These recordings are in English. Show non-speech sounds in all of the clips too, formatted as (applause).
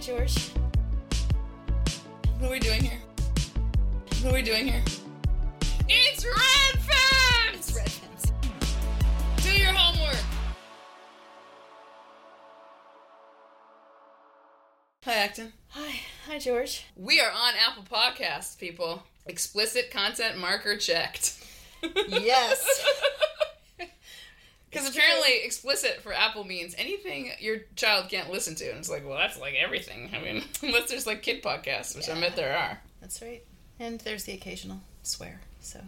Hi, George. What are we doing here? What are we doing here? It's Read Fems! It's Read Fems. Do your homework! Hi, Acton. Hi. Hi, George. We are on Apple Podcasts, people. Explicit content marker checked. (laughs) Yes. Because apparently, explicit for Apple means anything your child can't listen to. And it's like, well, that's like everything. I mean, (laughs) unless there's like kid podcasts, which I Yeah. bet there are. That's right. And there's the occasional swear. So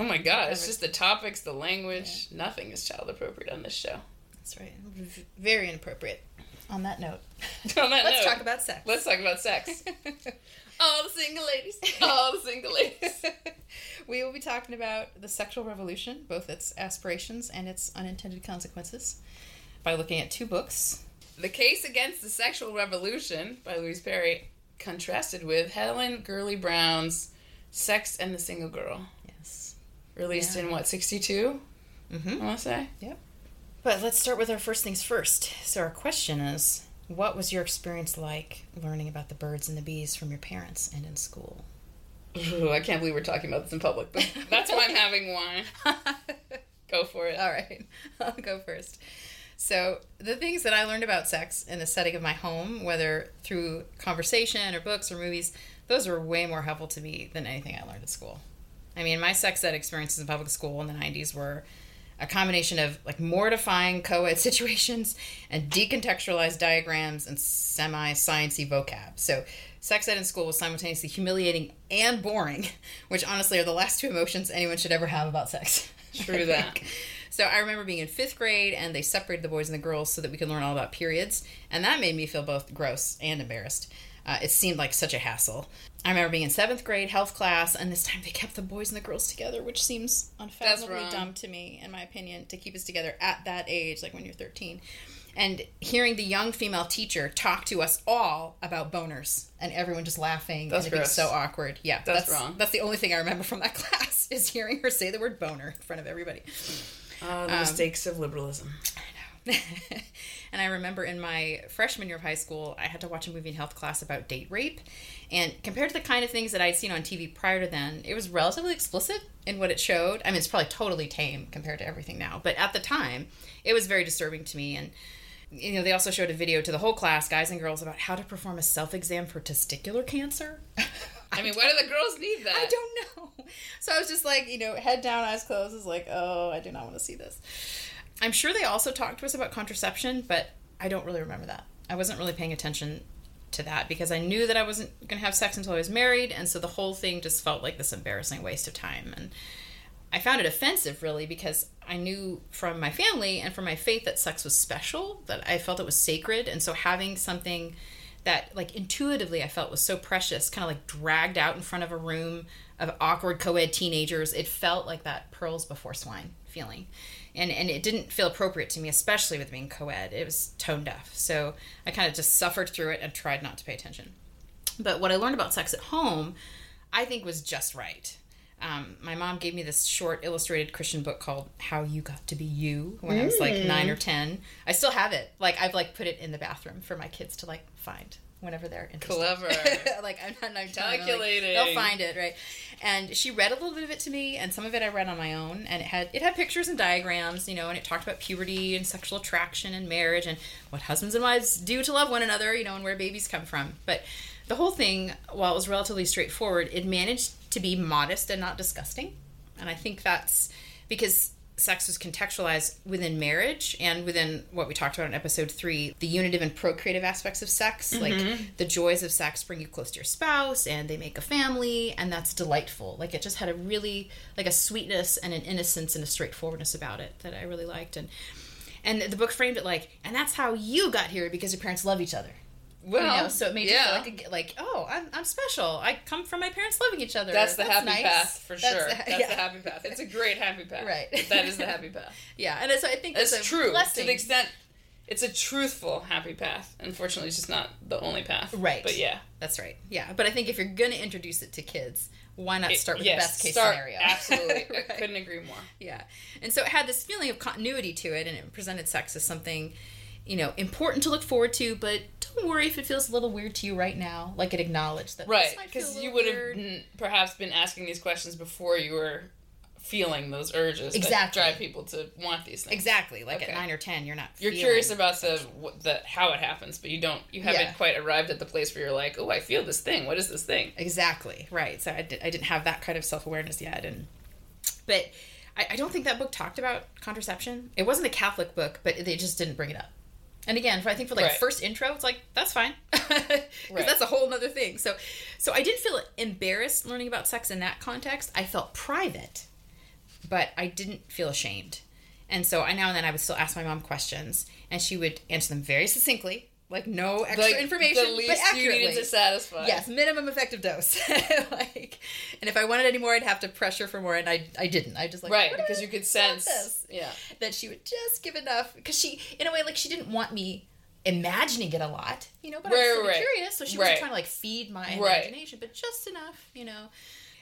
Oh my god, it's just the topics, the language. Nothing is child appropriate on this show. that's right. V- very inappropriate. On that note, (laughs) on that let's note, talk about sex. let's talk about sex. (laughs) All the single ladies. All the single ladies. (laughs) we will be talking about the sexual revolution, both its aspirations and its unintended consequences, by looking at two books. The Case Against the Sexual Revolution by Louise Perry, contrasted with Helen Gurley Brown's Sex and the Single Girl, Yes. released Yeah. in what, 62? Mm-hmm. I want to say. Yep. But let's start with our first things first. So our question is, what was your experience like learning about the birds and the bees from your parents and in school? Ooh, I can't believe we're talking about this in public, but (laughs) that's why I'm having wine. (laughs) Go for it. All right, (laughs) I'll go first. So, the things that I learned about sex in the setting of my home, whether through conversation or books or movies, those were way more helpful to me than anything I learned at school. I mean, my sex ed experiences in public school in the 90s were a combination of like mortifying co ed (laughs) situations and decontextualized diagrams and semi sciencey vocab. So, sex ed in school was simultaneously humiliating and boring, (laughs) which honestly are the last two emotions anyone should ever have about sex. (laughs) True that. So I remember being in fifth grade and they separated the boys and the girls so that we could learn all about periods. And that made me feel both gross and embarrassed. Uh, it seemed like such a hassle. I remember being in seventh grade health class, and this time they kept the boys and the girls together, which seems unfathomably dumb to me, in my opinion, to keep us together at that age, like when you're 13. And hearing the young female teacher talk to us all about boners and everyone just laughing That's and it being so awkward. Yeah, That's wrong. That's the only thing I remember from that (laughs) class is hearing her say the word boner in front of everybody. Oh, the um, mistakes of liberalism. (laughs) and I remember in my freshman year of high school, I had to watch a movie in health class about date rape. And compared to the kind of things that I'd seen on TV prior to then, it was relatively explicit in what it showed. I mean, it's probably totally tame compared to everything now, but at the time, it was very disturbing to me. And you know, they also showed a video to the whole class, guys and girls, about how to perform a self exam for testicular cancer. (laughs) I mean, why do the girls need that? I don't know. So I was just like, you know, head down, eyes closed. Is like, oh, I do not want to see this. I'm sure they also talked to us about contraception, but I don't really remember that. I wasn't really paying attention to that because I knew that I wasn't going to have sex until I was married, and so the whole thing just felt like this embarrassing waste of time. And I found it offensive, really, because I knew from my family and from my faith that sex was special, that I felt it was sacred, and so having something that like intuitively I felt was so precious, kind of like dragged out in front of a room of awkward co-ed teenagers. It felt like that pearls before swine feeling. And and it didn't feel appropriate to me, especially with being co-ed. It was tone deaf. So I kind of just suffered through it and tried not to pay attention. But what I learned about sex at home, I think was just right. Um, my mom gave me this short illustrated Christian book called "How You Got to Be You" when I was like nine or ten. I still have it. Like I've like put it in the bathroom for my kids to like find whenever they're interested. Clever. (laughs) like I'm not, I'm them, like, Calculating. they'll find it right. And she read a little bit of it to me, and some of it I read on my own. And it had it had pictures and diagrams, you know, and it talked about puberty and sexual attraction and marriage and what husbands and wives do to love one another, you know, and where babies come from. But the whole thing, while it was relatively straightforward, it managed to be modest and not disgusting. And I think that's because sex was contextualized within marriage and within what we talked about in episode three the unitive and procreative aspects of sex. Mm-hmm. Like the joys of sex bring you close to your spouse and they make a family and that's delightful. Like it just had a really like a sweetness and an innocence and a straightforwardness about it that i really liked. And and the book framed it like and that's how you got here because your parents love each other Well, you know, so it made yeah. you feel like, a, like, oh, I'm, I'm special. I come from my parents loving each other. That's the happy nice. path for That's sure. the- That's yeah. the happy path. It's a great happy path. Right. That is the happy path. (laughs) Yeah, and so I think It's it's true blessing. to the extent it's a truthful happy path. Unfortunately, it's just not the only path. Right. But yeah. That's right. Yeah, but I think if you're going to introduce it to kids, why not start with yes, the best case start- scenario? Absolutely. (laughs) I couldn't agree more. Yeah. And so it had this feeling of continuity to it, and it presented sex as something you know, important to look forward to, but don't worry if it feels a little weird to you right now. Like it acknowledged that. Right, this might feel a because you would have n- perhaps been asking these questions before you were feeling those urges Exactly. that drive people to want these things. Exactly. Like Okay. at nine or ten, you're not. You're curious about the the how it happens, but you don't you haven't Yeah. quite arrived at the place where you're like, oh, I feel this thing. What is this thing? Exactly. Right. So I, did, I didn't have that kind of self awareness yet, and but I, I don't think that book talked about contraception. It wasn't a Catholic book, but they just didn't bring it up. And again, for, I think for like Right. first intro, it's like that's fine (laughs) because Right. that's a whole other thing. So, so I didn't feel embarrassed learning about sex in that context. I felt private, but I didn't feel ashamed. And so I now and then I would still ask my mom questions, and she would answer them very succinctly, like no extra Like, information, the least but you accurately. needed to satisfy. Yes, minimum effective dose. (laughs) like, and if I wanted any more, I'd have to pressure for more, and I, I didn't. I just like right, because you could this?" sense. Yeah, that she would just give enough because she, in a way, like she didn't want me imagining it a lot, you know. But I was right. curious, so she Right. wasn't trying to like feed my Right. imagination, but just enough, you know.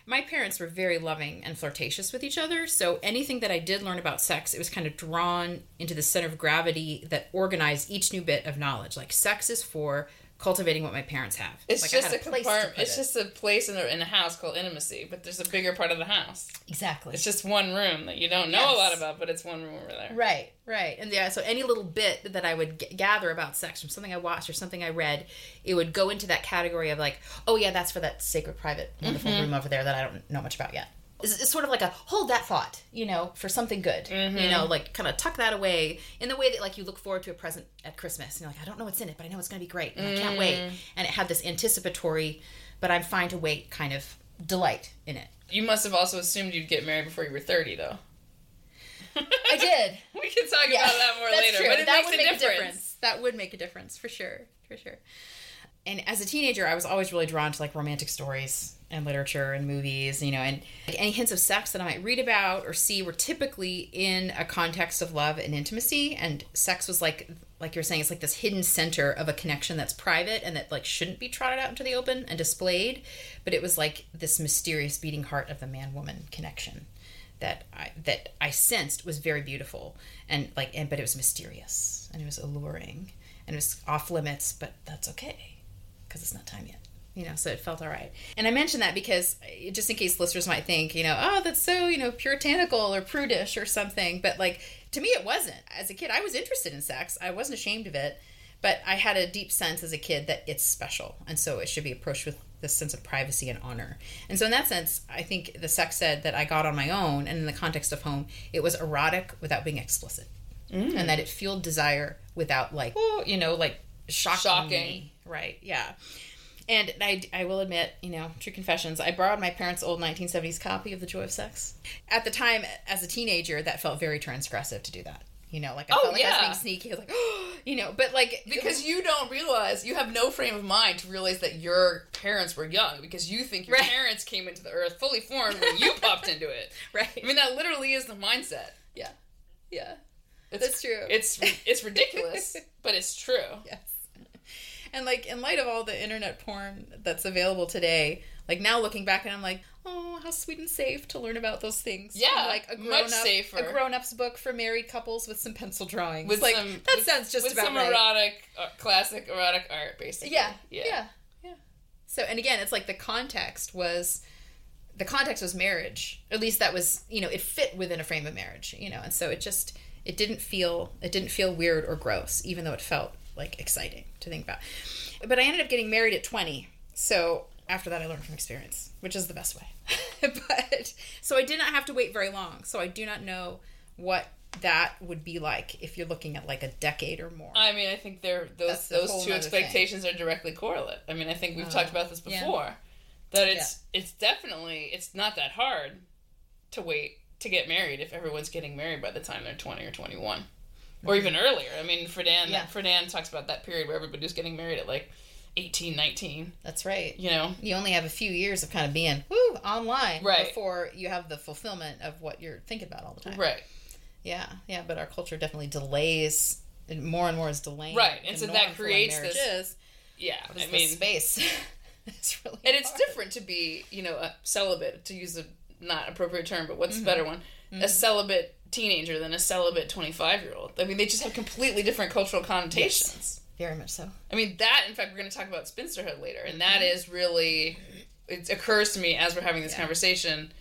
My parents were very loving and flirtatious with each other, so anything that I did learn about sex, it was kind of drawn into the center of gravity that organized each new bit of knowledge. Like sex is for cultivating what my parents have. it's Like, just a place to compartment. It's it. just a place in a, in a house called intimacy, but there's a bigger part of the house. exactly. It's just one room that you don't know Yes. a lot about, but it's one room over there. Right, right. And yeah, so any little bit that I would g- gather about sex from something I watched or something I read, it would go into that category of like, oh yeah, that's for that sacred, private, wonderful mm-hmm. room over there that I don't know much about yet. It's, it's sort of like a hold that thought, you know, for something good. You know, mm-hmm. like kind of tuck that away in the way that like you look forward to a present at Christmas. And you're like, I don't know what's in it, but I know it's going to be great, and I can't wait. Mm. And it had this anticipatory, but I'm fine to wait kind of delight in it. You must have also assumed you'd get married before you were 30, though. I did. (laughs) We can talk about that more later, true. but it that makes would a make difference. That would make a difference for sure, for sure. And as a teenager, I was always really drawn to like romantic stories and literature and movies, you know, and like, any hints of sex that I might read about or see were typically in a context of love and intimacy. And sex was like, like you're saying, it's like this hidden center of a connection that's private and that like shouldn't be trotted out into the open and displayed. But it was like this mysterious beating heart of the man-woman connection that I that I sensed was very beautiful and like and but it was mysterious and it was alluring and it was off limits but that's okay because it's not time yet you know so it felt all right and I mention that because uh, just in case listeners might think you know oh that's so you know puritanical or prudish or something but like to me it wasn't as a kid I was interested in sex I wasn't ashamed of it but I had a deep sense as a kid that it's special and so it should be approached with this sense of privacy and honor. And so in that sense, I think the sex ed that I got on my own and in the context of home, it was erotic without being explicit. And that it fueled desire without like, oh, you know, like shocking, Shocking. me. Right. Yeah. And I, I will admit, you know, true confessions, I borrowed my parents' old 1970s copy of The Joy of Sex. At the time, as a teenager, that felt very transgressive to do that. You know, like I Oh, felt like I yeah. was being sneaky. I was like, (gasps) you know, but like Because you don't realize, you have no frame of mind to realize that your parents were young because you think your Right. parents came into the earth fully formed when you (laughs) popped into it. right, I mean, that literally is the mindset. yeah, yeah. It's, That's true. It's it's (laughs) ridiculous, but it's true. Yes. And like in light of all the internet porn that's available today, like now looking back and I'm like, oh, how sweet and safe to learn about those things. Yeah, like a much grown up, safer. a grown up's book for married couples with some pencil drawings. With like some, that with- sounds just with about some right. erotic, uh, classic erotic art, basically. Yeah, yeah, yeah, yeah, So and again, it's like the context was the context was marriage. At least that was you know it fit within a frame of marriage. You know, and so it just it didn't feel it didn't feel weird or gross, even though it felt like exciting to think about. But I ended up getting married at twenty, so. After that, I learned from experience, which is the best way. (laughs) but so I did not have to wait very long. So I do not know what that would be like if you're looking at like a decade or more. I mean, I think they're those those two nother thing. expectations are directly correlate. I mean, I think we've Oh, talked about this yeah. before. That it's it's definitely it's not that hard to wait to get married if everyone's getting married by the time they're twenty or twenty one, or even earlier. I mean, Friedan Yeah. Friedan talks about that period where everybody was getting married at like 18, 19, That's right. You know, you only have a few years of kind of being woo online Right. before you have the fulfillment of what you're thinking about all the time. right, Yeah, yeah. But our culture definitely delays, and more and more is delaying. Right, and the so that norm for when creates this- Is. yeah. What is I the mean, space. (laughs) it's really and it's different to be you know a celibate to use a not appropriate term but what's Mm-hmm. the better one a celibate teenager than a celibate 25 year old. I mean, they just have completely different cultural connotations. Very much so. I mean, that, in fact, we're going to talk about spinsterhood later, and that Mm-hmm. is really, it occurs to me as we're having this Yeah. conversation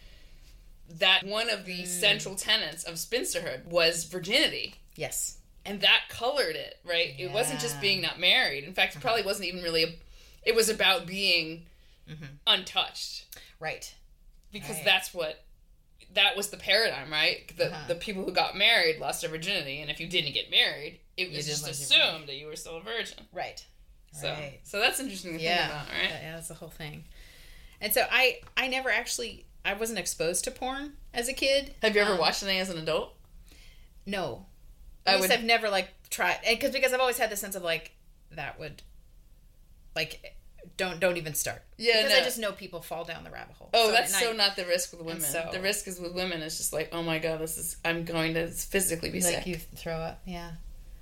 that one of Mm. the central tenets of spinsterhood was virginity. Yes. And that colored it, right? It wasn't just being not married. In fact, it probably wasn't even really, a, it was about being Mm-hmm. untouched Right. because Right. that's what that was the paradigm, right? The Uh-huh. the people who got married lost their virginity, and if you didn't get married, it was just lose your virginity. assumed that you were still a virgin. Right. So Right. so that's interesting to Yeah. think about, right? Yeah, that's the whole thing. And so I I never actually I wasn't exposed to porn as a kid. Have you ever Um, watched anything as an adult? No. I At least would- I've never like tried because because I've always had the sense of like that would like don't don't even start. Yeah, because no. I just know people fall down the rabbit hole. Oh, So- that's so I- not the risk with women. so- the risk is with women. It's just like, oh my god, this is. I'm going to physically be like sick. you throw up. Yeah.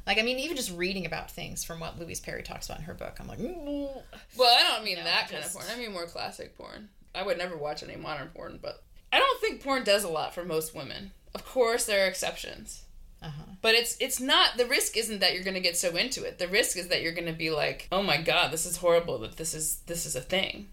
Like I mean, even just reading about things from what Louise Perry talks about in her book, I'm like, "Ooh." Well, I don't mean that kind of porn. I mean more classic porn. I would never watch any modern porn, but I don't think porn does a lot for most women. Of course, there are exceptions, uh-huh. but it's it's not. The risk isn't that you're going to get so into it. The risk is that you're going to be like, oh my god, this is horrible. That this is this is a thing.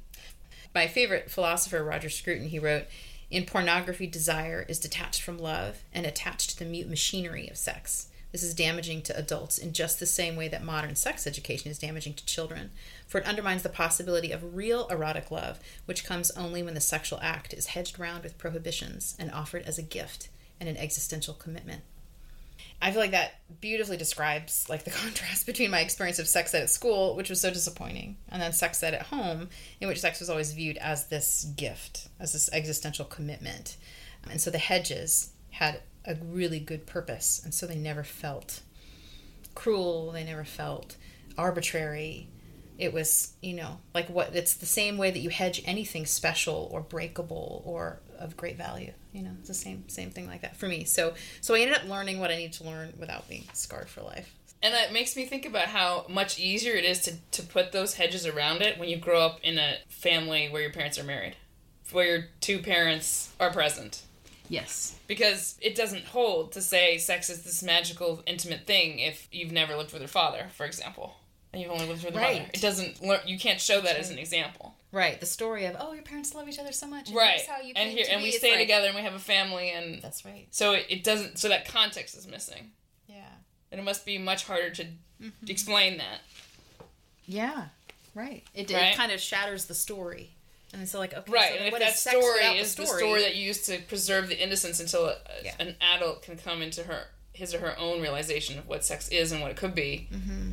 my favorite philosopher, Roger Scruton, he wrote, In pornography, desire is detached from love and attached to the mute machinery of sex. This is damaging to adults in just the same way that modern sex education is damaging to children, for it undermines the possibility of real erotic love, which comes only when the sexual act is hedged round with prohibitions and offered as a gift and an existential commitment. I feel like that beautifully describes like the (laughs) contrast between my experience of sex ed at school, which was so disappointing, and then sex ed at home, in which sex was always viewed as this gift, as this existential commitment. And so the hedges had a really good purpose, and so they never felt cruel, they never felt arbitrary. It was, you know, like what it's the same way that you hedge anything special or breakable or of great value. You know, it's the same same thing like that for me. So so I ended up learning what I need to learn without being scarred for life. And that makes me think about how much easier it is to, to put those hedges around it when you grow up in a family where your parents are married, where your two parents are present. Yes. Because it doesn't hold to say sex is this magical, intimate thing if you've never lived with your father, for example. And you've only lived with your Right. mother. It doesn't learn, you can't show that as an example. Right. The story of oh your parents love each other so much. and Right. how you And here and we stay like- together and we have a family and That's right. so it, it doesn't so that context is missing. Yeah. And it must be much harder to Mm-hmm. explain that. Yeah. Right. It, Right? it kind of shatters the story. And so like okay, Right, so and if that is sex story is the story that you use to preserve the innocence until a, Yeah. an adult can come into her his or her own realization of what sex is and what it could be. Mm-hmm.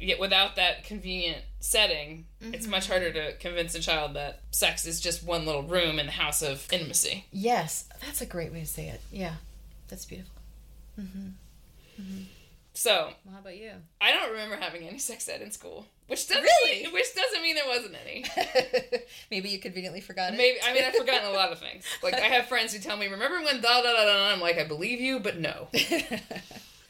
Yet without that convenient setting, it's much Mm-hmm. harder to convince a child that sex is just one little room in the house of intimacy. Yes, that's a great way to say it. Yeah, that's beautiful. So Well, how about you? I don't remember having any sex ed in school, which doesn't Really? mean, (laughs) which doesn't mean there wasn't any. (laughs) Maybe you conveniently forgot it. Maybe I mean I've forgotten a (laughs) lot of things. Like I have friends who tell me, "Remember when da da da da?" I'm like, I believe you, but no.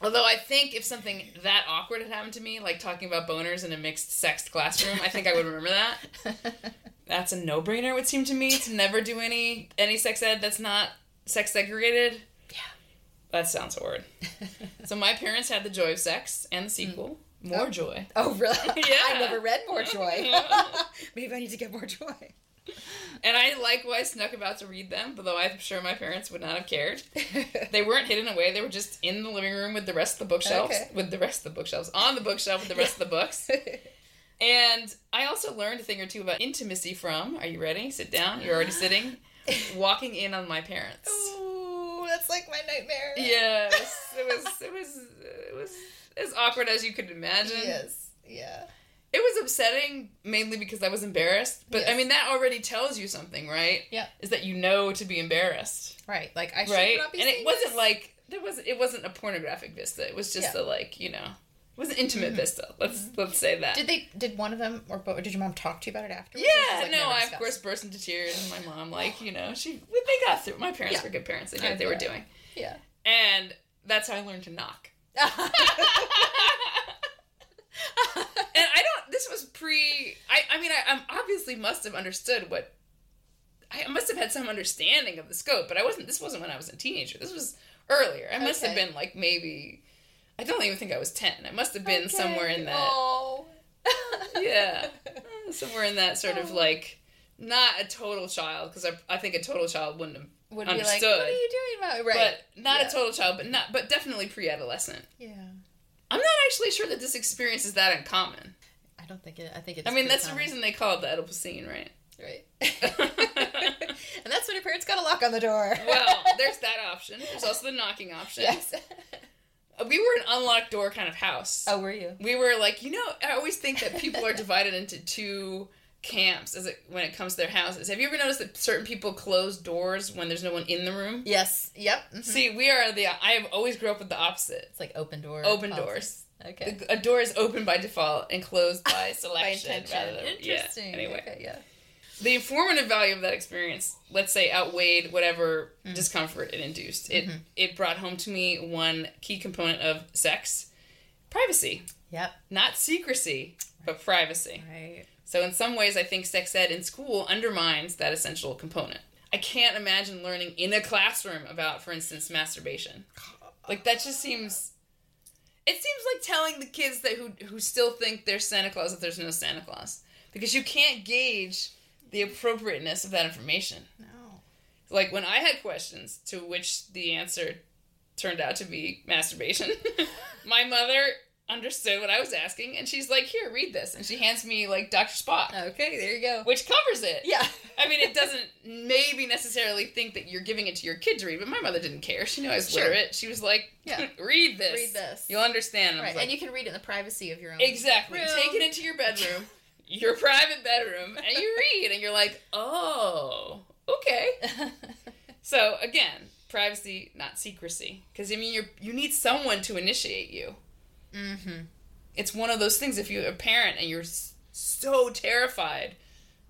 Although I think if something that awkward had happened to me, like talking about boners in a mixed sex classroom, I think I would remember that. (laughs) That's a no-brainer. It would seem to me to never do any any sex ed that's not sex segregated. Yeah. That sounds horrid. (laughs) So my parents had the joy of sex and the sequel, mm. More Oh. Joy. oh, really? Yeah. (laughs) I never read More Joy. Maybe I need to get more joy. And I likewise snuck about to read them, although I'm sure my parents would not have cared. (laughs) They weren't hidden away. They were just in the living room with the rest of the bookshelves. Okay. With the rest of the bookshelves. On the bookshelf with the rest of the books. (laughs) And I also learned a thing or two about intimacy from, are you ready? Sit down. You're already sitting. (laughs) Walking in on my parents. Ooh, that's like my nightmare. Yes. It was, it was, it was as awkward as you could imagine. Yes. Yeah. It was upsetting mainly because I was embarrassed. But I mean, that already tells you something, right? Yeah. Is that you know to be embarrassed. Right. Like I should right? not be And it wasn't this. like there was it wasn't a pornographic vista. It was just Yeah. Mm-hmm. a like you know it was an intimate vista. Let's let's say that. Did they? Did one of them or? Or did your mom talk to you about it afterwards? yeah, Or was it, like, no, I of course burst into tears, and my mom like you know she they got through. My parents Yeah. were good parents. They knew what they were doing, Yeah. and that's how I learned to knock. (laughs) (laughs) (laughs) And I don't. This was pre. I. I mean, I, I obviously must have understood what. I must have had some understanding of the scope, but I wasn't. This wasn't when I was a teenager. This was earlier. I must have been like maybe. I don't even think I was ten. I must have been Okay. somewhere in that. Oh. Yeah, (laughs) Uh, somewhere in that sort of Oh. like not a total child because I, I think a total child wouldn't have Would be like, Understood. what are you doing, Mom? Right. but not Yeah. a total child but not but definitely pre-adolescent yeah. I'm not actually sure that this experience is that uncommon I don't think it. I think it's. i mean that's the reason they call it the oedipal right Right. (laughs) and that's when your parents got a lock on the door. well (laughs) there's that option there's also the knocking option yes. Uh, we were an unlocked door kind of house oh, were you? we were like you know i always think that people are divided into two camps as it when it comes to their houses have you ever noticed that certain people close doors when there's no one in the room Yes. Yep. Mhm. See, we are the. I have always grew up with the opposite. It's like open door. Open policy. doors. Okay. A door is open by default and closed by (laughs) By selection. intention. rather than, Interesting. Yeah. Anyway, Okay, yeah. the informative value of that experience, let's say, outweighed whatever discomfort it induced. It it brought home to me one key component of sex: privacy, Yep. not secrecy, but privacy. Right. So in some ways, I think sex ed in school undermines that essential component. I can't imagine learning in a classroom about, for instance, masturbation. Like that just seems. It seems like telling the kids that who who still think there's Santa Claus that there's no Santa Claus because you can't gauge the appropriateness of that information. No. Like when I had questions to which the answer turned out to be masturbation, (laughs) my mother understood what I was asking and she's like, "Here, read this," and she hands me like Dr. Spock Okay, there you go. which covers it. Yeah. I mean, it doesn't maybe necessarily think that you're giving it to your kid to read, but my mother didn't care. She knew I was Sure. literate. She was like, Yeah. (laughs) read this. Read this. You'll understand. And Right, like, and you can read it in the privacy of your own. exactly. room. Take it into your bedroom, (laughs) your private bedroom, and you read, and you're like, oh, okay. (laughs) So again, privacy, not secrecy, because I mean, you you need someone to initiate you. Mm-hmm. it's one of those things if you're a parent and you're so terrified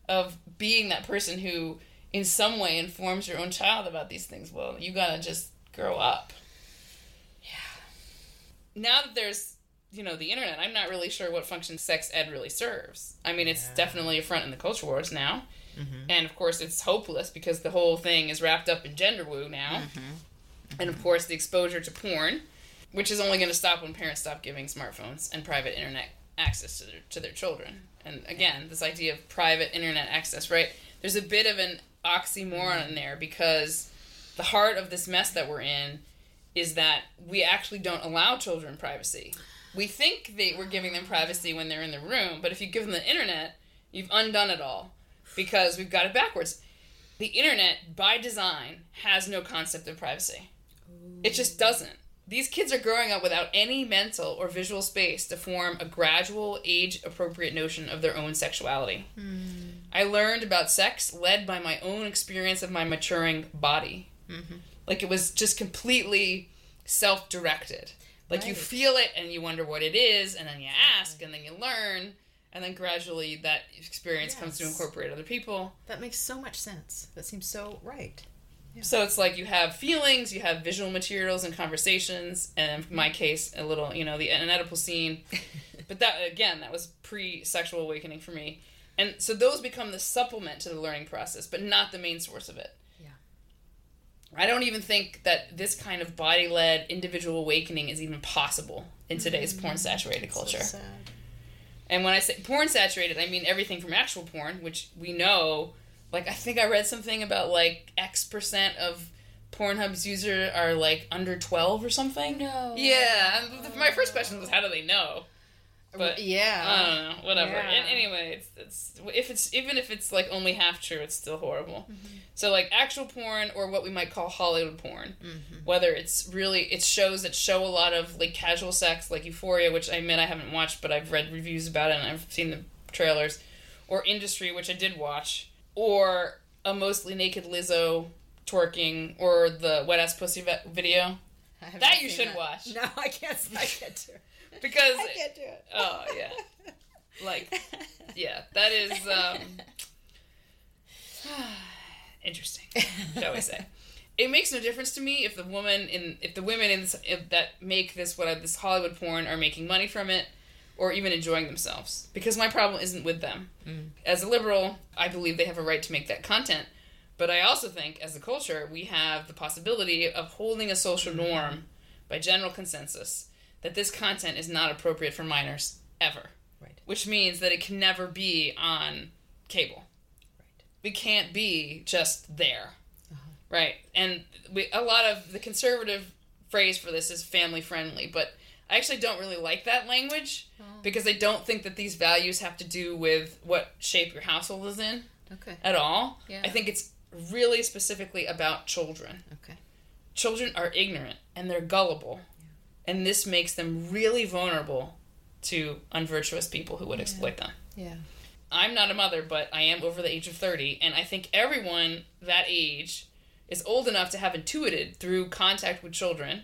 of being that person who in some way informs your own child about these things well you gotta just grow up yeah now that there's you know the internet i'm not really sure what function sex ed really serves i mean it's Yeah. definitely a front in the culture wars now Mm-hmm. and of course it's hopeless because the whole thing is wrapped up in gender woo now Mm-hmm. and of course the exposure to porn which is only going to stop when parents stop giving smartphones and private internet access to their, to their children. And again this idea of private internet access right? There's a bit of an oxymoron in there because the heart of this mess that we're in is that we actually don't allow children privacy. We think they we're giving them privacy when they're in the room but if you give them the internet you've undone it all because we've got it backwards. The internet by design has no concept of privacy. It just doesn't. These kids are growing up without any mental or visual space to form a gradual, age appropriate notion of their own sexuality. Hmm. I learned about sex led by my own experience of my maturing body. Mm-hmm. Like it was just completely self directed. Like you feel it and you wonder what it is, and then you ask, and then you learn, and then gradually that experience comes to incorporate other people. That makes so much sense. That seems so right. So it's like you have feelings, you have visual materials and conversations, and in my case, a little, you know, the an Oedipal scene. (laughs) but that again, that was pre-sexual awakening for me, and so those become the supplement to the learning process, but not the main source of it. Yeah. I don't even think that this kind of body-led individual awakening is even possible in today's mm-hmm. porn-saturated culture. So. And when I say porn saturated, I mean everything from actual porn, which we know. Like I think I read something about like X percent of Pornhub's user are like under twelve or something. No. Yeah. and th- My first question was, how do they know? But yeah. I don't know. Whatever. Yeah. And anyway, it's, it's if it's even if it's like only half true, it's still horrible. Mm-hmm. So like actual porn or what we might call Hollywood porn, Mhm. whether it's really it's shows that show a lot of like casual sex, like Euphoria, which I admit I haven't watched, but I've read reviews about it and I've seen the trailers, or Industry, which I did watch, or a mostly naked Lizzo twerking, or the wet ass pussy video. That you should that. watch. No, I can't. (laughs) I can't do it. Because I can't do it. oh yeah, like yeah, that is um (sighs) interesting, shall we say. It makes no difference to me if the woman in if the women in this, that make this what this Hollywood porn are making money from it or even enjoying themselves because my problem isn't with them. Mm. As a liberal, I believe they have a right to make that content, But I also think, as a culture, we have the possibility of holding a social norm by general consensus that this content is not appropriate for minors ever. Right. Which means that it can never be on cable. Right. We can't be just there. Uh-huh. Right. And we, a lot of the conservative phrase for this is family friendly, but I actually don't really like that language Oh. because I don't think that these values have to do with what shape your household is in Okay. at all. Yeah. I think it's really specifically about children. Okay. Children are ignorant and they're gullible. And this makes them really vulnerable to unvirtuous people who would exploit them. Yeah. I'm not a mother, but I am over the age of 30, and I think everyone that age is old enough to have intuited through contact with children,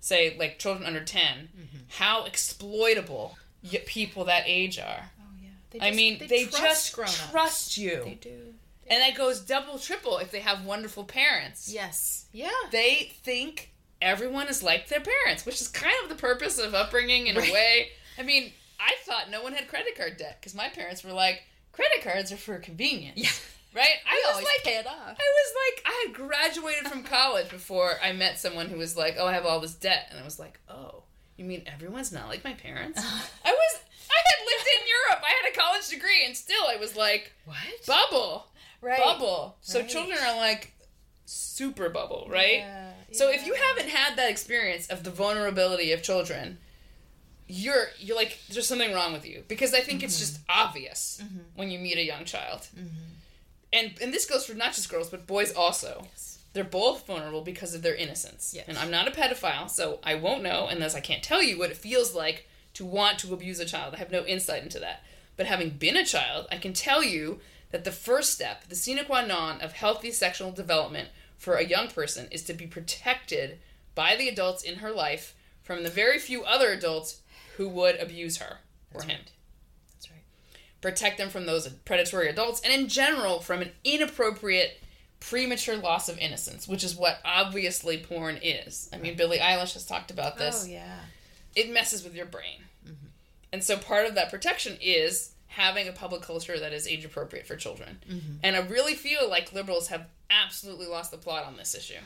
say like children under 10, mm-hmm. how exploitable y- people that age are. Oh yeah. They I mean, they, trust just trust you. They do. And that goes double, triple if they have wonderful parents. Yes. Yeah. They think everyone is like their parents, which is kind of the purpose of upbringing in Right. a way. I mean, I thought no one had credit card debt because my parents were like, credit cards are for convenience. Yeah. Right? I was like, pay it off. I was like, I had graduated from college before I met someone who was like, "Oh, I have all this debt," and I was like, "Oh, you mean everyone's not like my parents?" (laughs) I was, I had lived in Europe. I had a college degree, and still, I was like, What? "Bubble, Right. bubble." So Right. children are like super bubble, right? Yeah, So if you haven't had that experience of the vulnerability of children, you're you're like there's something wrong with you because I think it's Mm-hmm. just obvious when you meet a young child. And and this goes for not just girls but boys also. Yes. They're both vulnerable because of their innocence. Yes. And I'm not a pedophile, so I won't know and thus I can't tell you what it feels like to want to abuse a child. I have no insight into that. But having been a child, I can tell you that the first step, the sine qua non of healthy sexual development for a young person is to be protected by the adults in her life from the very few other adults who would abuse her or That's him. right. Protect them from those predatory adults and in general from an inappropriate premature loss of innocence, which is what obviously porn is. I mean, Billie Eilish has talked about this Oh yeah. it messes with your brain. Mm-hmm. And so part of that protection is having a public culture that is age appropriate for children. Mm-hmm. And I really feel like liberals have absolutely lost the plot on this issue.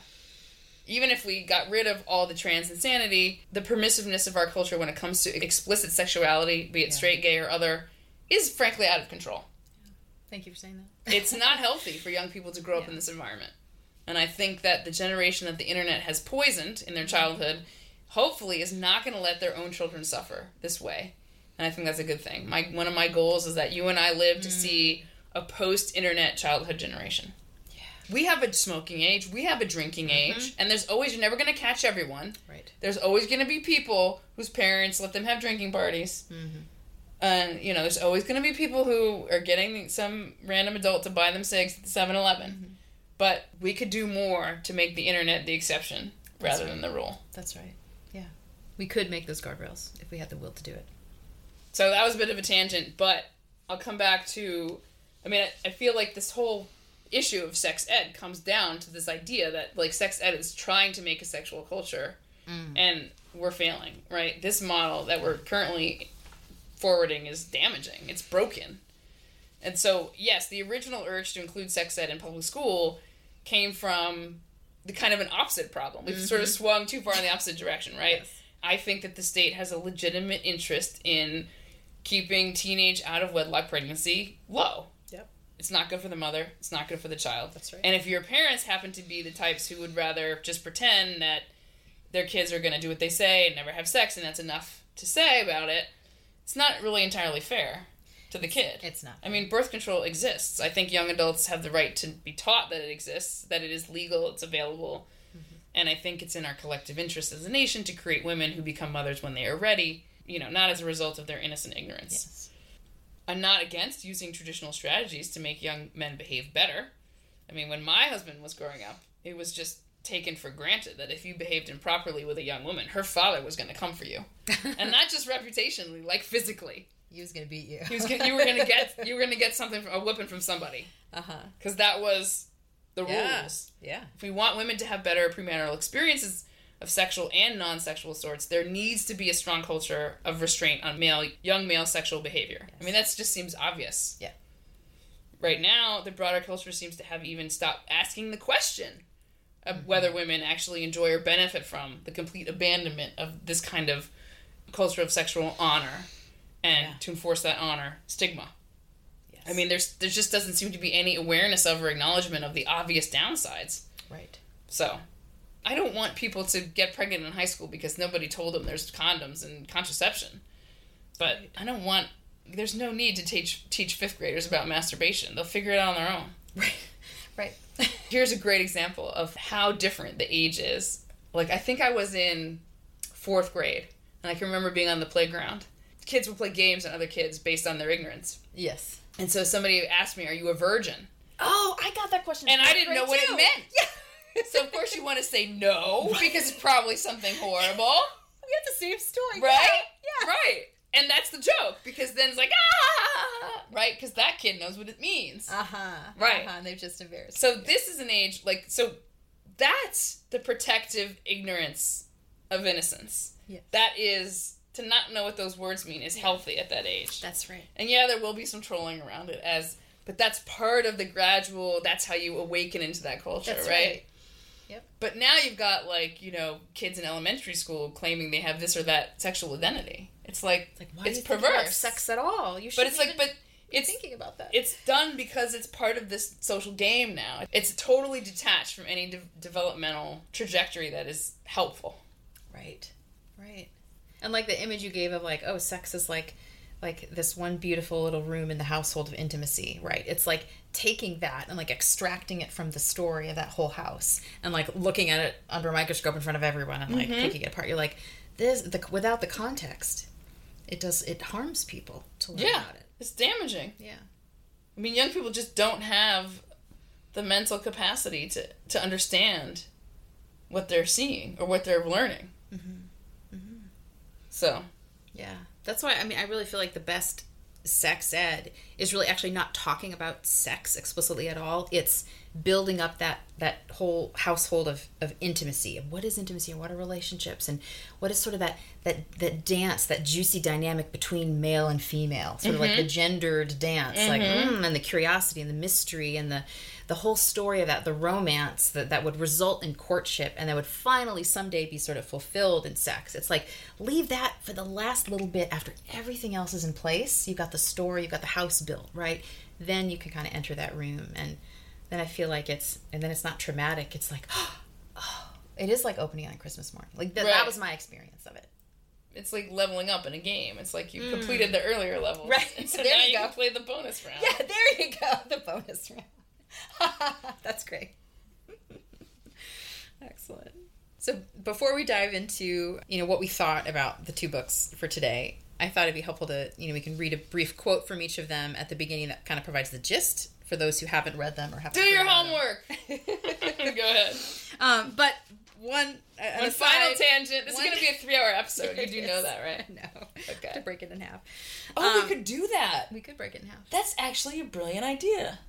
Even if we got rid of all the trans insanity, the permissiveness of our culture when it comes to explicit sexuality, be it Yeah. straight, gay, or other, is frankly out of control. Thank you for saying that. (laughs) It's not healthy for young people to grow up in this environment. And I think that the generation that the internet has poisoned in their mm-hmm. childhood hopefully is not going to let their own children suffer this way. And I think that's a good thing. My one of my goals is that you and I live to see mm. a post-internet childhood generation. We have a smoking age, we have a drinking mm-hmm. age, and there's always you're never going to catch everyone. Right. There's always going to be people whose parents let them have drinking parties. Mm-hmm. And, you know, there's always going to be people who are getting some random adult to buy them cigs at the 7 Eleven. Mm-hmm. But we could do more to make the internet the exception That's rather right. than the rule. That's right. Yeah. We could make those guardrails if we had the will to do it. So that was a bit of a tangent, but I'll come back to. I mean, I, I feel like this whole issue of sex ed comes down to this idea that, like, sex ed is trying to make a sexual culture, and we're failing, right? This model that we're currently forwarding is damaging, it's broken. And so, yes, the original urge to include sex ed in public school came from the kind of an opposite problem. We've sort of mm-hmm. swung too far in the opposite direction, right? Yes. I think that the state has a legitimate interest in keeping teenage out of wedlock pregnancy low. Yep. It's not good for the mother, it's not good for the child. That's right. And if your parents happen to be the types who would rather just pretend that their kids are going to do what they say and never have sex and that's enough to say about it, it's not really entirely fair to the kid. It's not. I mean, birth control exists. I think young adults have the right to be taught that it exists, that it is legal, it's available. Mm-hmm. And I think it's in our collective interest as a nation to create women who become mothers when they are ready, you know, not as a result of their innocent ignorance. Yes. I'm not against using traditional strategies to make young men behave better. I mean, when my husband was growing up, it was just taken for granted that if you behaved improperly with a young woman, her father was going to come for you. (laughs) and not just reputationally, like physically. He was gonna beat you. He was gonna, you were going (laughs) to get you were going to get something from, a whipping from somebody Uh huh. because that was the Yeah. rules. Yeah. If we want women to have better premarital experiences of sexual and non-sexual sorts, there needs to be a strong culture of restraint on male young male sexual behavior. I mean, that just seems obvious. Yeah. right now, the broader culture seems to have even stopped asking the question Uh, whether women actually enjoy or benefit from the complete abandonment of this kind of culture of sexual honor and Yeah. to enforce that honor stigma. Yes. I mean, there's there just doesn't seem to be any awareness of or acknowledgement of the obvious downsides. right. So, I don't want people to get pregnant in high school because nobody told them there's condoms and contraception. But Right. I don't want. There's no need to teach teach fifth graders about masturbation. They'll figure it out on their own. Right. (laughs) Right. (laughs) Here's a great example of how different the age is. Like I think I was in fourth grade, and I can remember being on the playground. Kids would play games on other kids based on their ignorance. yes. And so somebody asked me, "Are you a virgin?" Oh, I got that question. And I didn't know what it meant. Yeah. (laughs) So of course you want to say no because it's probably something horrible. (laughs) we have the same story. right? Yeah. Right. And that's the joke because then it's like ah, right? Because that kid knows what it means. Uh huh. Right. Uh-huh. And they've just embarrassed. So this is an age like so that's the protective ignorance of innocence. Yes. That is to not know what those words mean is healthy at that age. That's right. And yeah, there will be some trolling around it as but that's part of the gradual that's how you awaken into that culture, That's right? right. But now you've got like, you know, kids in elementary school claiming they have this or that sexual identity. It's like, Like, why it's do you think about perverse. sex at all? You should. but it's like but it's thinking about that. it's done because it's part of this social game now. It's totally detached from any de- developmental trajectory that is helpful. Right. Right. And like the image you gave of like, oh, sex is like like this one beautiful little room in the household of intimacy, right? It's like taking that and like extracting it from the story of that whole house and like looking at it under a microscope in front of everyone and like mm-hmm. picking it apart. You're like, this the without the context, it does it harms people to learn Yeah. about it. It's damaging. Yeah. I mean, young people just don't have the mental capacity to, to understand what they're seeing or what they're learning. Mm-hmm. Mm-hmm. So, Yeah. That's why I mean I really feel like the best sex ed is really actually not talking about sex explicitly at all. It's building up that that whole household of, of intimacy and what is intimacy and what are relationships and what is sort of that that that dance that juicy dynamic between male and female sort of like the gendered dance like mm, and the curiosity and the mystery and the the whole story of that the romance that that would result in courtship and that would finally someday be sort of fulfilled in sex it's like leave that for the last little bit after everything else is in place you've got the story you've got the house built right then you can kind of enter that room and then i feel like it's and then it's not traumatic it's like (gasps) oh it is like opening on christmas morning like th- Right. that was my experience of it it's like leveling up in a game. It's like you've mm. completed the earlier levels. Right. And so There now you you go. can play the bonus round. yeah (laughs) there you go the bonus round (laughs) that's great (laughs) excellent so before we dive into you know what we thought about the two books for today i thought it'd be helpful to you know we can read a brief quote from each of them at the beginning that kind of provides the gist for those who haven't read them or haven't Do your homework. (laughs) Go ahead. um, but one an One final tangent. This one- is going to be a three hour episode. You do know that, right? no Okay. to break it in half Oh, Um, we could do that. we could break it in half That's actually a brilliant idea.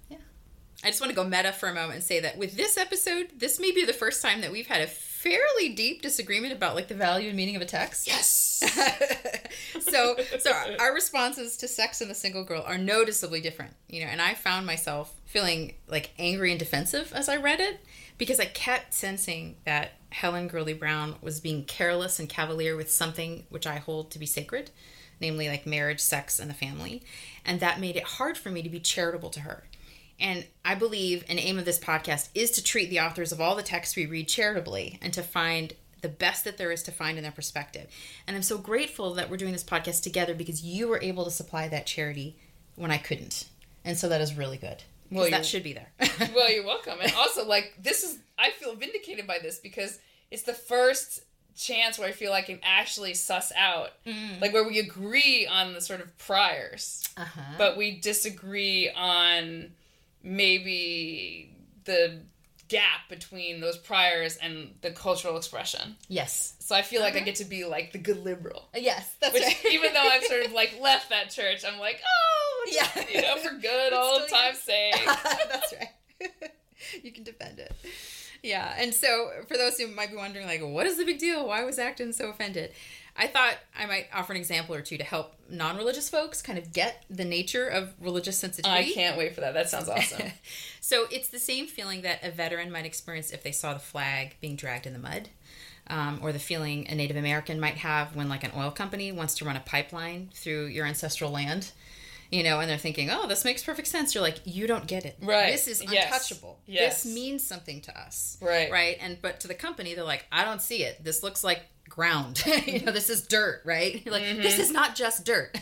I just want to go meta for a moment and say that with this episode, this may be the first time that we've had a fairly deep disagreement about like the value and meaning of a text. Yes. (laughs) so so our- responses to sex and the single girl are noticeably different you know and i found myself feeling like angry and defensive as i read it because i kept sensing that helen gurley brown was being careless and cavalier with something which i hold to be sacred namely like marriage sex and the family and that made it hard for me to be charitable to her and I believe an aim of this podcast is to treat the authors of all the texts we read charitably and to find the best that there is to find in their perspective. And I'm so grateful that we're doing this podcast together because you were able to supply that charity when I couldn't. And so that is really good. Well, that should be there. (laughs) well, you're (laughs) welcome. And also, like, this is, I feel vindicated by this because it's the first chance where I feel I can actually suss out, like, where we agree on the sort of priors, uh-huh. but we disagree on maybe the gap between those priors and the cultural expression. yes. So I feel like I get to be like the good liberal. Yes, that's Which, right. even though I've sort of like (laughs) left that church, I'm like, oh, just, Yeah. you know, for (laughs) good old time's sake. (laughs) That's right. you can defend it. Yeah, and so for those who might be wondering, like, what is the big deal? Why was Acton so offended? I thought I might offer an example or two to help non religious folks kind of get the nature of religious sensitivity. I can't wait for that. That sounds awesome. (laughs) so it's the same feeling that a veteran might experience if they saw the flag being dragged in the mud. Um, or the feeling a Native American might have when, like, an oil company wants to run a pipeline through your ancestral land you know, and they're thinking, "Oh, this makes perfect sense." You're like, "You don't get it. Right. This is untouchable. Yes. This means something to us." Right. Right. And but to the company, they're like, "I don't see it. This looks like ground. (laughs) you know, this is dirt, right? You're like, mm-hmm. this is not just dirt."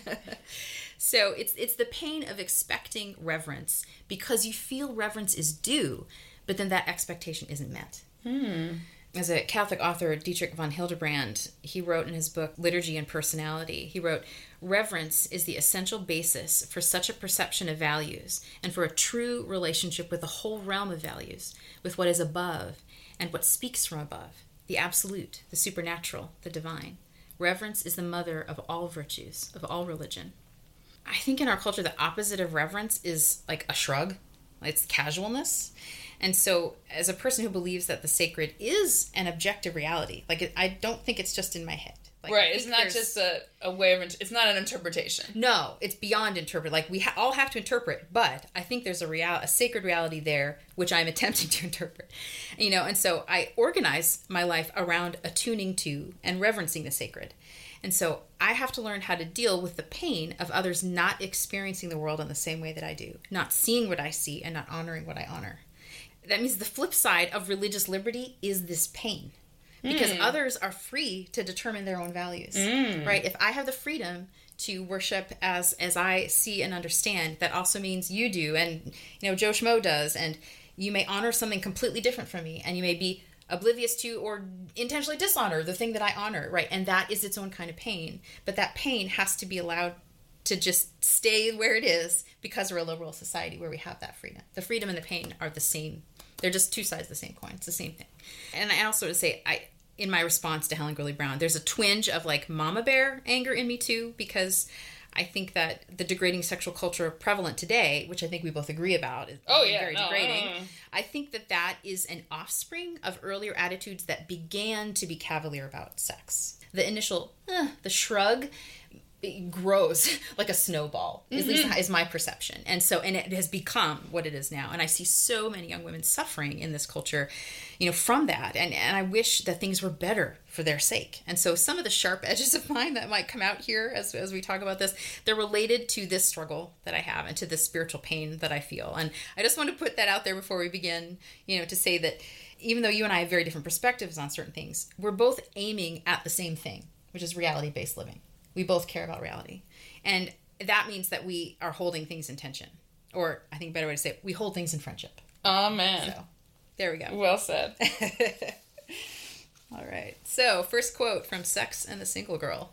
(laughs) so it's it's the pain of expecting reverence because you feel reverence is due, but then that expectation isn't met hmm. As a Catholic author, Dietrich von Hildebrand, he wrote in his book Liturgy and Personality, he wrote, Reverence is the essential basis for such a perception of values and for a true relationship with the whole realm of values, with what is above and what speaks from above, the absolute, the supernatural, the divine. Reverence is the mother of all virtues, of all religion. I think in our culture, the opposite of reverence is like a shrug, it's casualness. And so, as a person who believes that the sacred is an objective reality, like it, I don't think it's just in my head. Like, right. It's not there's- just a, a way of, it's not an interpretation. no, it's beyond interpret. Like we ha- all have to interpret, but I think there's a real, a sacred reality there, which I'm (laughs) attempting to interpret. You know, and so I organize my life around attuning to and reverencing the sacred. And so I have to learn how to deal with the pain of others not experiencing the world in the same way that I do, not seeing what I see and not honoring what I honor. That means the flip side of religious liberty is this pain. Because hmm. others are free to determine their own values hmm. right? If i have the freedom to worship as as i see and understand that also means you do and you know joe schmo does and you may honor something completely different from me and you may be oblivious to or intentionally dishonor the thing that i honor right? And that is its own kind of pain. But that pain has to be allowed to just stay where it is because we're a liberal society where we have that freedom. The freedom and the pain are the same. They're just two sides of the same coin. It's the same thing. And I also would say, I in my response to Helen Gurley Brown, there's a twinge of like mama bear anger in me too because I think that the degrading sexual culture prevalent today, which I think we both agree about, is Oh, yeah, very no, degrading. uh, I think that that is an offspring of earlier attitudes that began to be cavalier about sex. The initial, eh, the shrug, grows (laughs) like a snowball. At least mm-hmm. is my perception, and so and it has become what it is now. And I see so many young women suffering in this culture, you know, from that. And and I wish that things were better for their sake. And so some of the sharp (laughs) edges of mine that might come out here as as we talk about this, they're related to this struggle that I have and to this spiritual pain that I feel. And I just want to put that out there before we begin, you know, to say that even though you and I have very different perspectives on certain things, we're both aiming at the same thing, which is reality based living. We both care about reality. And that means that we are holding things in tension. Or I think a better way to say it, we hold things in friendship. Amen. So there we go. Well said. (laughs) All right. So, first quote from Sex and the Single Girl.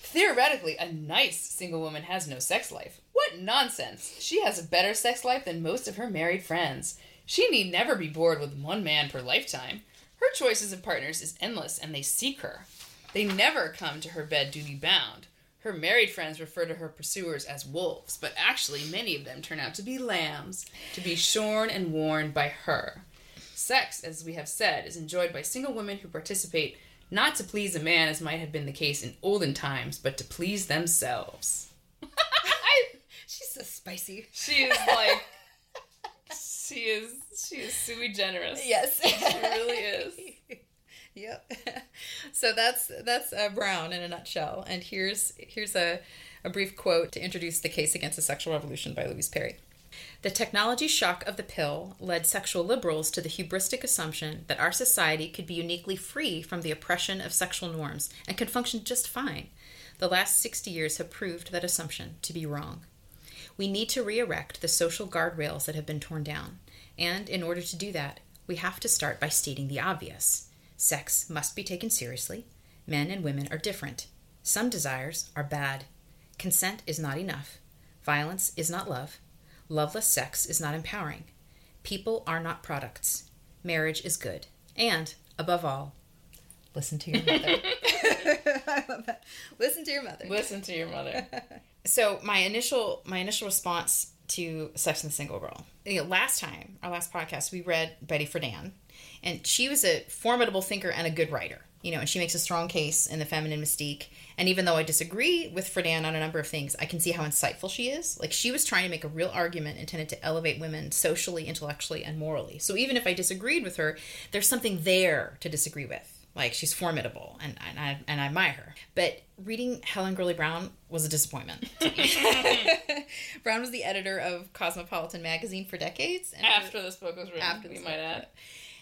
Theoretically, a nice single woman has no sex life. What nonsense! She has a better sex life than most of her married friends. She need never be bored with one man per lifetime. Her choices of partners is endless, and they seek her. They never come to her bed duty bound. Her married friends refer to her pursuers as wolves, but actually, many of them turn out to be lambs, to be shorn and worn by her. Sex, as we have said, is enjoyed by single women who participate not to please a man as might have been the case in olden times, but to please themselves. (laughs) She's so spicy. She is like she is she is sui generis. Yes. She really is. (laughs) yep. (laughs) So that's that's uh, Brown in a nutshell. And here's here's a, a brief quote to introduce the case against the sexual revolution by Louise Perry. The technology shock of the pill led sexual liberals to the hubristic assumption that our society could be uniquely free from the oppression of sexual norms and could function just fine. The last 60 years have proved that assumption to be wrong. We need to re erect the social guardrails that have been torn down. And in order to do that, we have to start by stating the obvious sex must be taken seriously. Men and women are different. Some desires are bad. Consent is not enough. Violence is not love. Loveless sex is not empowering. People are not products. Marriage is good. And, above all, listen to your mother. (laughs) (laughs) I love that. Listen to your mother. Listen to your mother. (laughs) So my initial my initial response to Sex and the Single Girl. You know, last time, our last podcast, we read Betty Friedan, and she was a formidable thinker and a good writer. You know, and she makes a strong case in the feminine mystique. And even though I disagree with Friedan on a number of things, I can see how insightful she is. Like she was trying to make a real argument intended to elevate women socially, intellectually, and morally. So even if I disagreed with her, there's something there to disagree with. Like she's formidable, and, and I and I admire her. But reading Helen Gurley Brown was a disappointment. (laughs) Brown was the editor of Cosmopolitan magazine for decades. And after this book was written, after we might add.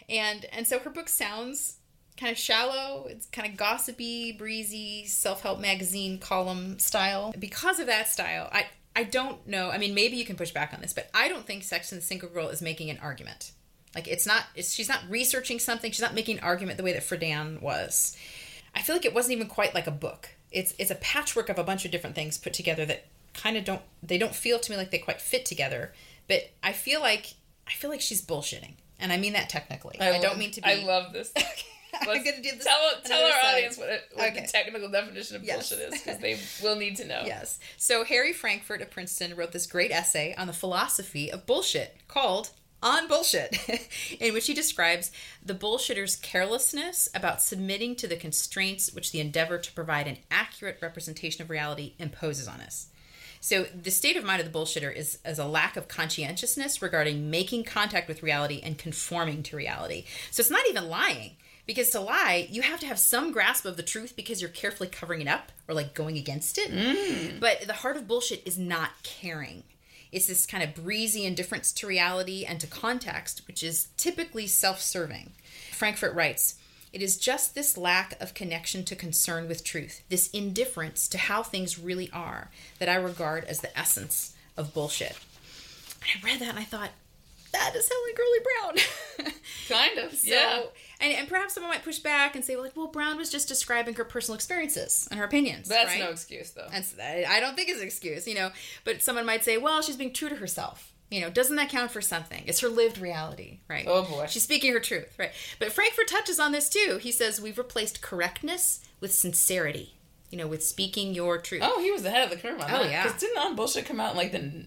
And and so her book sounds kind of shallow. It's kind of gossipy, breezy, self help magazine column style. Because of that style, I I don't know. I mean, maybe you can push back on this, but I don't think Sex and the Single Girl is making an argument. Like it's not. It's, she's not researching something. She's not making an argument the way that Friedan was. I feel like it wasn't even quite like a book. It's it's a patchwork of a bunch of different things put together that kind of don't. They don't feel to me like they quite fit together. But I feel like I feel like she's bullshitting, and I mean that technically. I, I don't mean to be. I love this. (laughs) I'm going to do this. Tell, tell our side. audience what, what okay. the technical definition of yes. bullshit is, because (laughs) they will need to know. Yes. So Harry Frankfurt of Princeton wrote this great essay on the philosophy of bullshit called on bullshit, (laughs) in which he describes the bullshitter's carelessness about submitting to the constraints which the endeavor to provide an accurate representation of reality imposes on us. So, the state of mind of the bullshitter is as a lack of conscientiousness regarding making contact with reality and conforming to reality. So, it's not even lying. Because to lie, you have to have some grasp of the truth because you're carefully covering it up or like going against it. Mm. But the heart of bullshit is not caring. It's this kind of breezy indifference to reality and to context, which is typically self serving. Frankfurt writes, it is just this lack of connection to concern with truth, this indifference to how things really are, that I regard as the essence of bullshit. And I read that and I thought, that is Helen Gurley Brown. (laughs) kind of, so, yeah. And, and perhaps someone might push back and say, well, like, well, Brown was just describing her personal experiences and her opinions. That's right? no excuse, though. And I don't think it's an excuse, you know. But someone might say, well, she's being true to herself. You know, doesn't that count for something? It's her lived reality, right? Oh boy. She's speaking her truth, right? But Frankfurt touches on this too. He says we've replaced correctness with sincerity. You know, with speaking your truth. Oh, he was ahead of the curve on oh, that. yeah. Because didn't On Bullshit come out in like the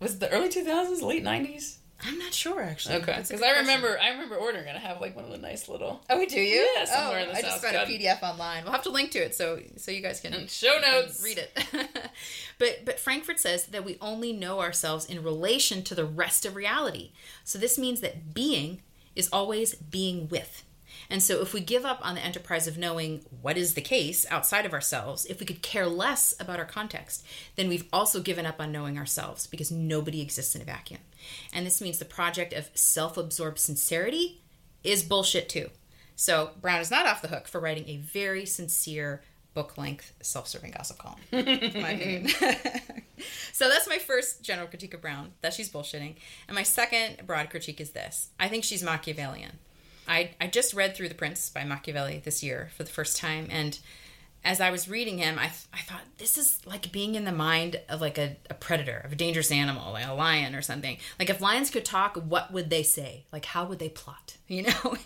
was it the early two thousands, late nineties? I'm not sure actually. Okay, because I remember I remember ordering it. I have like one of the nice little. Oh, do you? Yeah, somewhere oh, in the oh, I just found a PDF online. We'll have to link to it so so you guys can (laughs) and show notes read it. (laughs) but but Frankfurt says that we only know ourselves in relation to the rest of reality. So this means that being is always being with. And so, if we give up on the enterprise of knowing what is the case outside of ourselves, if we could care less about our context, then we've also given up on knowing ourselves because nobody exists in a vacuum. And this means the project of self absorbed sincerity is bullshit too. So, Brown is not off the hook for writing a very sincere, book length, self serving gossip column, (laughs) (laughs) so, that's my first general critique of Brown that she's bullshitting. And my second broad critique is this I think she's Machiavellian. I, I just read through The Prince by Machiavelli this year for the first time, and as I was reading him, I, th- I thought this is like being in the mind of like a, a predator, of a dangerous animal, like a lion or something. Like if lions could talk, what would they say? Like how would they plot? (laughs) You know,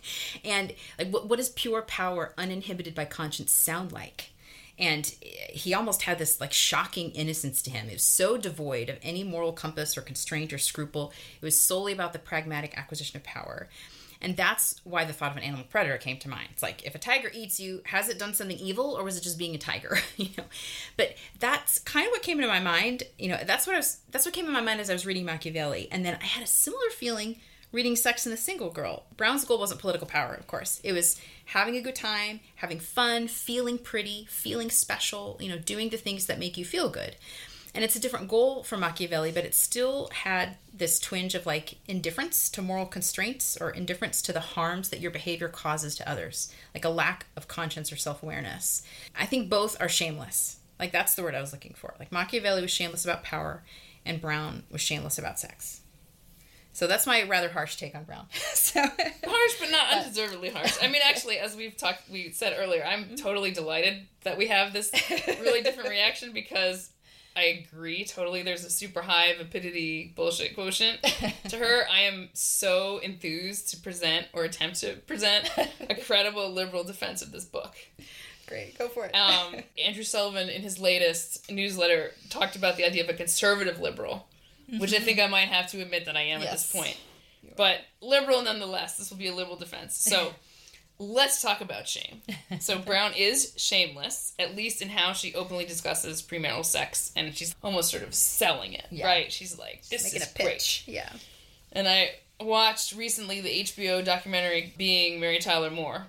and like what what does pure power, uninhibited by conscience, sound like? And he almost had this like shocking innocence to him. It was so devoid of any moral compass or constraint or scruple. It was solely about the pragmatic acquisition of power. And that's why the thought of an animal predator came to mind. It's like if a tiger eats you, has it done something evil or was it just being a tiger? (laughs) you know. But that's kind of what came into my mind. You know, that's what I was that's what came in my mind as I was reading Machiavelli. And then I had a similar feeling reading Sex and the Single Girl. Brown's goal wasn't political power, of course. It was having a good time, having fun, feeling pretty, feeling special, you know, doing the things that make you feel good and it's a different goal for Machiavelli, but it still had this twinge of like indifference to moral constraints or indifference to the harms that your behavior causes to others, like a lack of conscience or self awareness. I think both are shameless. Like that's the word I was looking for. Like Machiavelli was shameless about power, and Brown was shameless about sex. So that's my rather harsh take on Brown. (laughs) so harsh, but not undeservedly harsh. I mean, actually, as we've talked, we said earlier, I'm mm-hmm. totally delighted that we have this really different (laughs) reaction because I agree totally. There's a super high vapidity bullshit quotient (laughs) to her. I am so enthused to present or attempt to present a (laughs) credible liberal defense of this book. Great, go for it. um, (laughs) Andrew Sullivan, in his latest newsletter, talked about the idea of a conservative liberal, which I think I might have to admit that I am at this point. But liberal nonetheless. This will be a liberal defense. So let's talk about shame. So (laughs) Brown is shameless, at least in how she openly discusses premarital sex, and she's almost sort of selling it, Yeah. right? She's like, "This Making is a pitch. great." Yeah. And I watched recently the HBO documentary Being Mary Tyler Moore.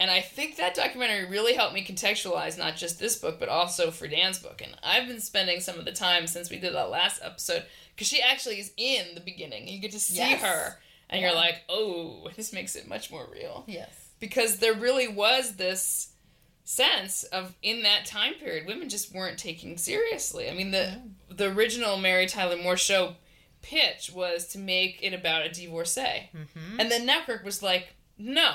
And I think that documentary really helped me contextualize not just this book, but also Friedan's book. And I've been spending some of the time since we did that last episode, because she actually is in the beginning. You get to see Yes. her, and Yeah. you're like, oh, this makes it much more real. Yes. Because there really was this sense of in that time period, women just weren't taking seriously. I mean, the the original Mary Tyler Moore show pitch was to make it about a divorcee. Mm-hmm. And then network was like, no,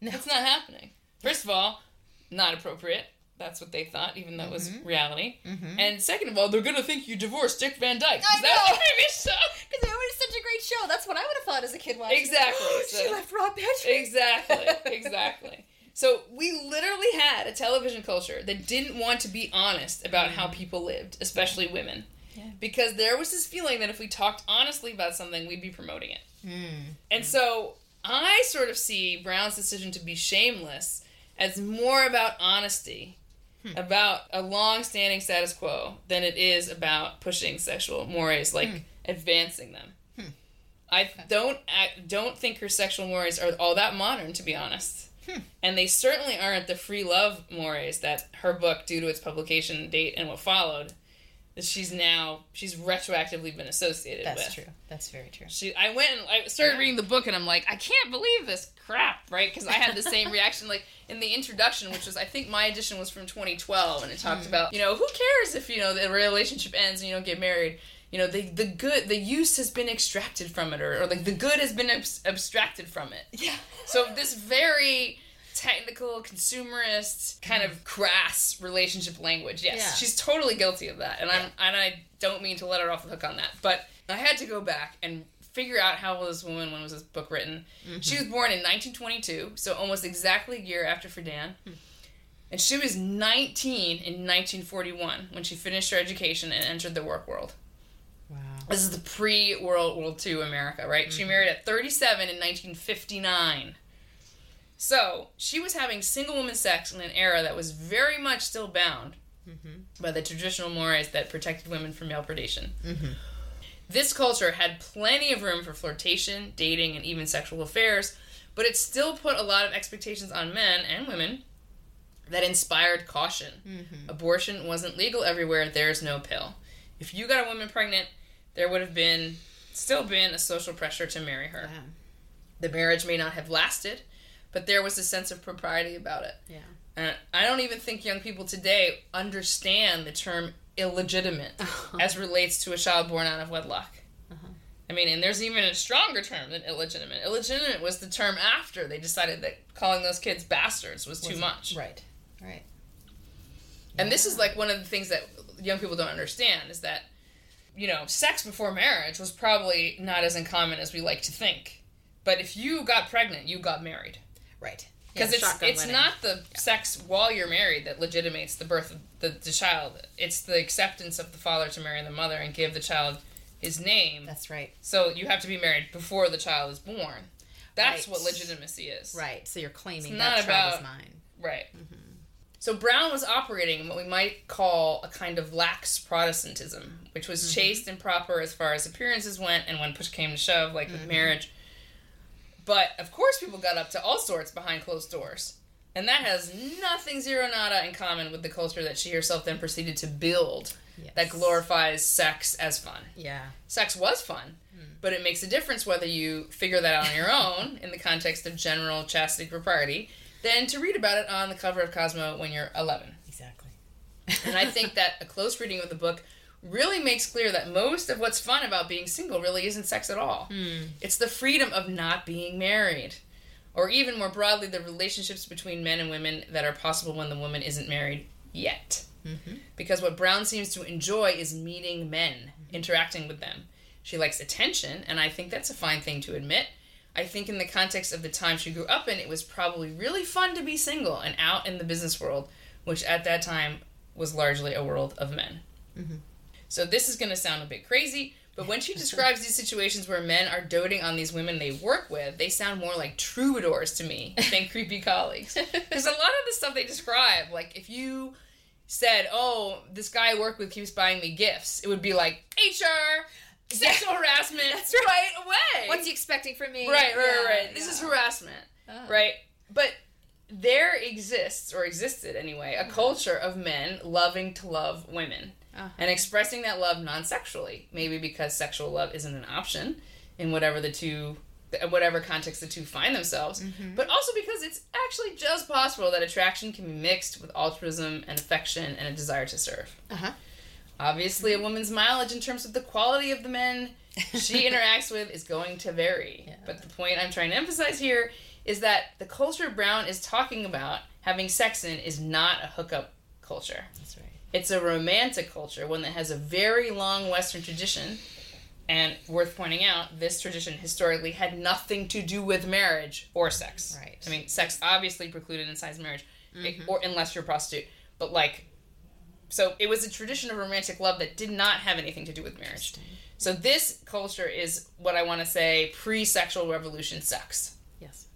No. it's not happening. First of all, not appropriate. That's what they thought, even though it was reality. Mm-hmm. And second of all, they're gonna think you divorced Dick Van Dyke. I That know. the previous (laughs) show. Because it was such a great show. That's what I would have thought as a kid watching. it. Exactly, (gasps) she left Rob Petrie. Exactly, (laughs) exactly. So we literally had a television culture that didn't want to be honest about how people lived, especially women. Yeah. Because there was this feeling that if we talked honestly about something, we'd be promoting it. Mm. And so I sort of see Brown's decision to be shameless as more about honesty, Hmm. about a long standing status quo, than it is about pushing sexual mores, like hmm. advancing them. Hmm. I don't act, don't think her sexual mores are all that modern, to be honest. And they certainly aren't the free love mores that her book, due to its publication date and what followed, that she's now she's retroactively been associated with. That's true. That's very true. She, I went and I started reading the book, and I'm like, I can't believe this crap, right? Because I had the same (laughs) reaction, like in the introduction, which was I think my edition was from 2012, and it talked mm-hmm. about, you know, who cares if you know the relationship ends and you don't get married. You know, the the good, the use has been extracted from it, or, or like the good has been abs- abstracted from it. Yeah. So this very technical, consumerist, kind of mm-hmm. crass relationship language. Yes, Yeah. she's totally guilty of that, and I'm and I don't mean to let her off the hook on that, but I had to go back and figure out how old this woman when was this book written. Mm-hmm. She was born in 1922, so almost exactly a year after Friedan. Hmm. And she was 19 in 1941 when she finished her education and entered the work world. Wow. This is the pre World War II America, right? She mm-hmm. married at 37 in 1959. So she was having single woman sex in an era that was very much still bound mm-hmm. by the traditional mores that protected women from male predation. Mm-hmm. This culture had plenty of room for flirtation, dating, and even sexual affairs, but it still put a lot of expectations on men and women that inspired caution. Mm-hmm. Abortion wasn't legal everywhere, there's no pill. If you got a woman pregnant, there would have been still been a social pressure to marry her. Yeah. The marriage may not have lasted, but there was a sense of propriety about it. Yeah. And I don't even think young people today understand the term illegitimate as relates to a child born out of wedlock. Uh-huh. I mean, and there's even a stronger term than illegitimate. Illegitimate was the term after they decided that calling those kids bastards was too Wasn't- much. Right. Right. And this is like one of the things that young people don't understand is that, you know, sex before marriage was probably not as uncommon as we like to think. But if you got pregnant, you got married. Right. Because Yeah, it's it's wedding. not the sex while you're married that legitimates the birth of the, the child. It's the acceptance of the father to marry the mother and give the child his name. That's right. So you have to be married before the child is born. That's Right. what legitimacy is. Right. So you're claiming It's that not child is about- mine. Right. Mm-hmm. So Brown was operating in what we might call a kind of lax Protestantism, which was mm-hmm. chaste and proper as far as appearances went, and when push came to shove, like with mm-hmm. marriage. But of course, people got up to all sorts behind closed doors. And that has nothing zero nada in common with the culture that she herself then proceeded to build Yes. that glorifies sex as fun. Yeah. Sex was fun, hmm. but it makes a difference whether you figure that out on your own in the context of general chastity propriety than to read about it on the cover of Cosmo when you're 11. Exactly. And I (laughs) think that a close reading of the book really makes clear that most of what's fun about being single really isn't sex at all. Hmm. It's the freedom of not being married. Or even more broadly, the relationships between men and women that are possible when the woman isn't married yet. Mm-hmm. Because what Brown seems to enjoy is meeting men, mm-hmm. interacting with them. She likes attention, and I think that's a fine thing to admit. I think in the context of the time she grew up in, it was probably really fun to be single and out in the business world, which at that time was largely a world of men. Mm-hmm. So this is going to sound a bit crazy, but when she (laughs) describes these situations where men are doting on these women they work with, they sound more like troubadours to me than (laughs) creepy colleagues. Because a lot of the stuff they describe, like if you said, "Oh, this guy I work with keeps buying me gifts," it would be like HR, sexual harassment, That's right. right away. What's he expecting from me? Right, right, Yeah, right. This is harassment, Oh. right? But there exists, or existed anyway, a mm-hmm. culture of men loving to love women Uh-huh. and expressing that love non-sexually. Maybe because sexual love isn't an option in whatever the two, whatever context the two find themselves, Mm-hmm. but also because it's actually just possible that attraction can be mixed with altruism and affection and a desire to serve. Uh-huh. Obviously, a woman's mileage in terms of the quality of the men she (laughs) interacts with is going to vary. Yeah. But the point I'm trying to emphasize here is that the culture Brown is talking about having sex in is not a hookup culture. That's right. It's a romantic culture, one that has a very long Western tradition. And worth pointing out, this tradition historically had nothing to do with marriage or sex. Right. I mean, sex obviously precluded inside marriage, mm-hmm. or unless you're a prostitute. But like, so it was a tradition of romantic love that did not have anything to do with marriage. So this culture is what I want to say pre-sexual revolution sex. Yes.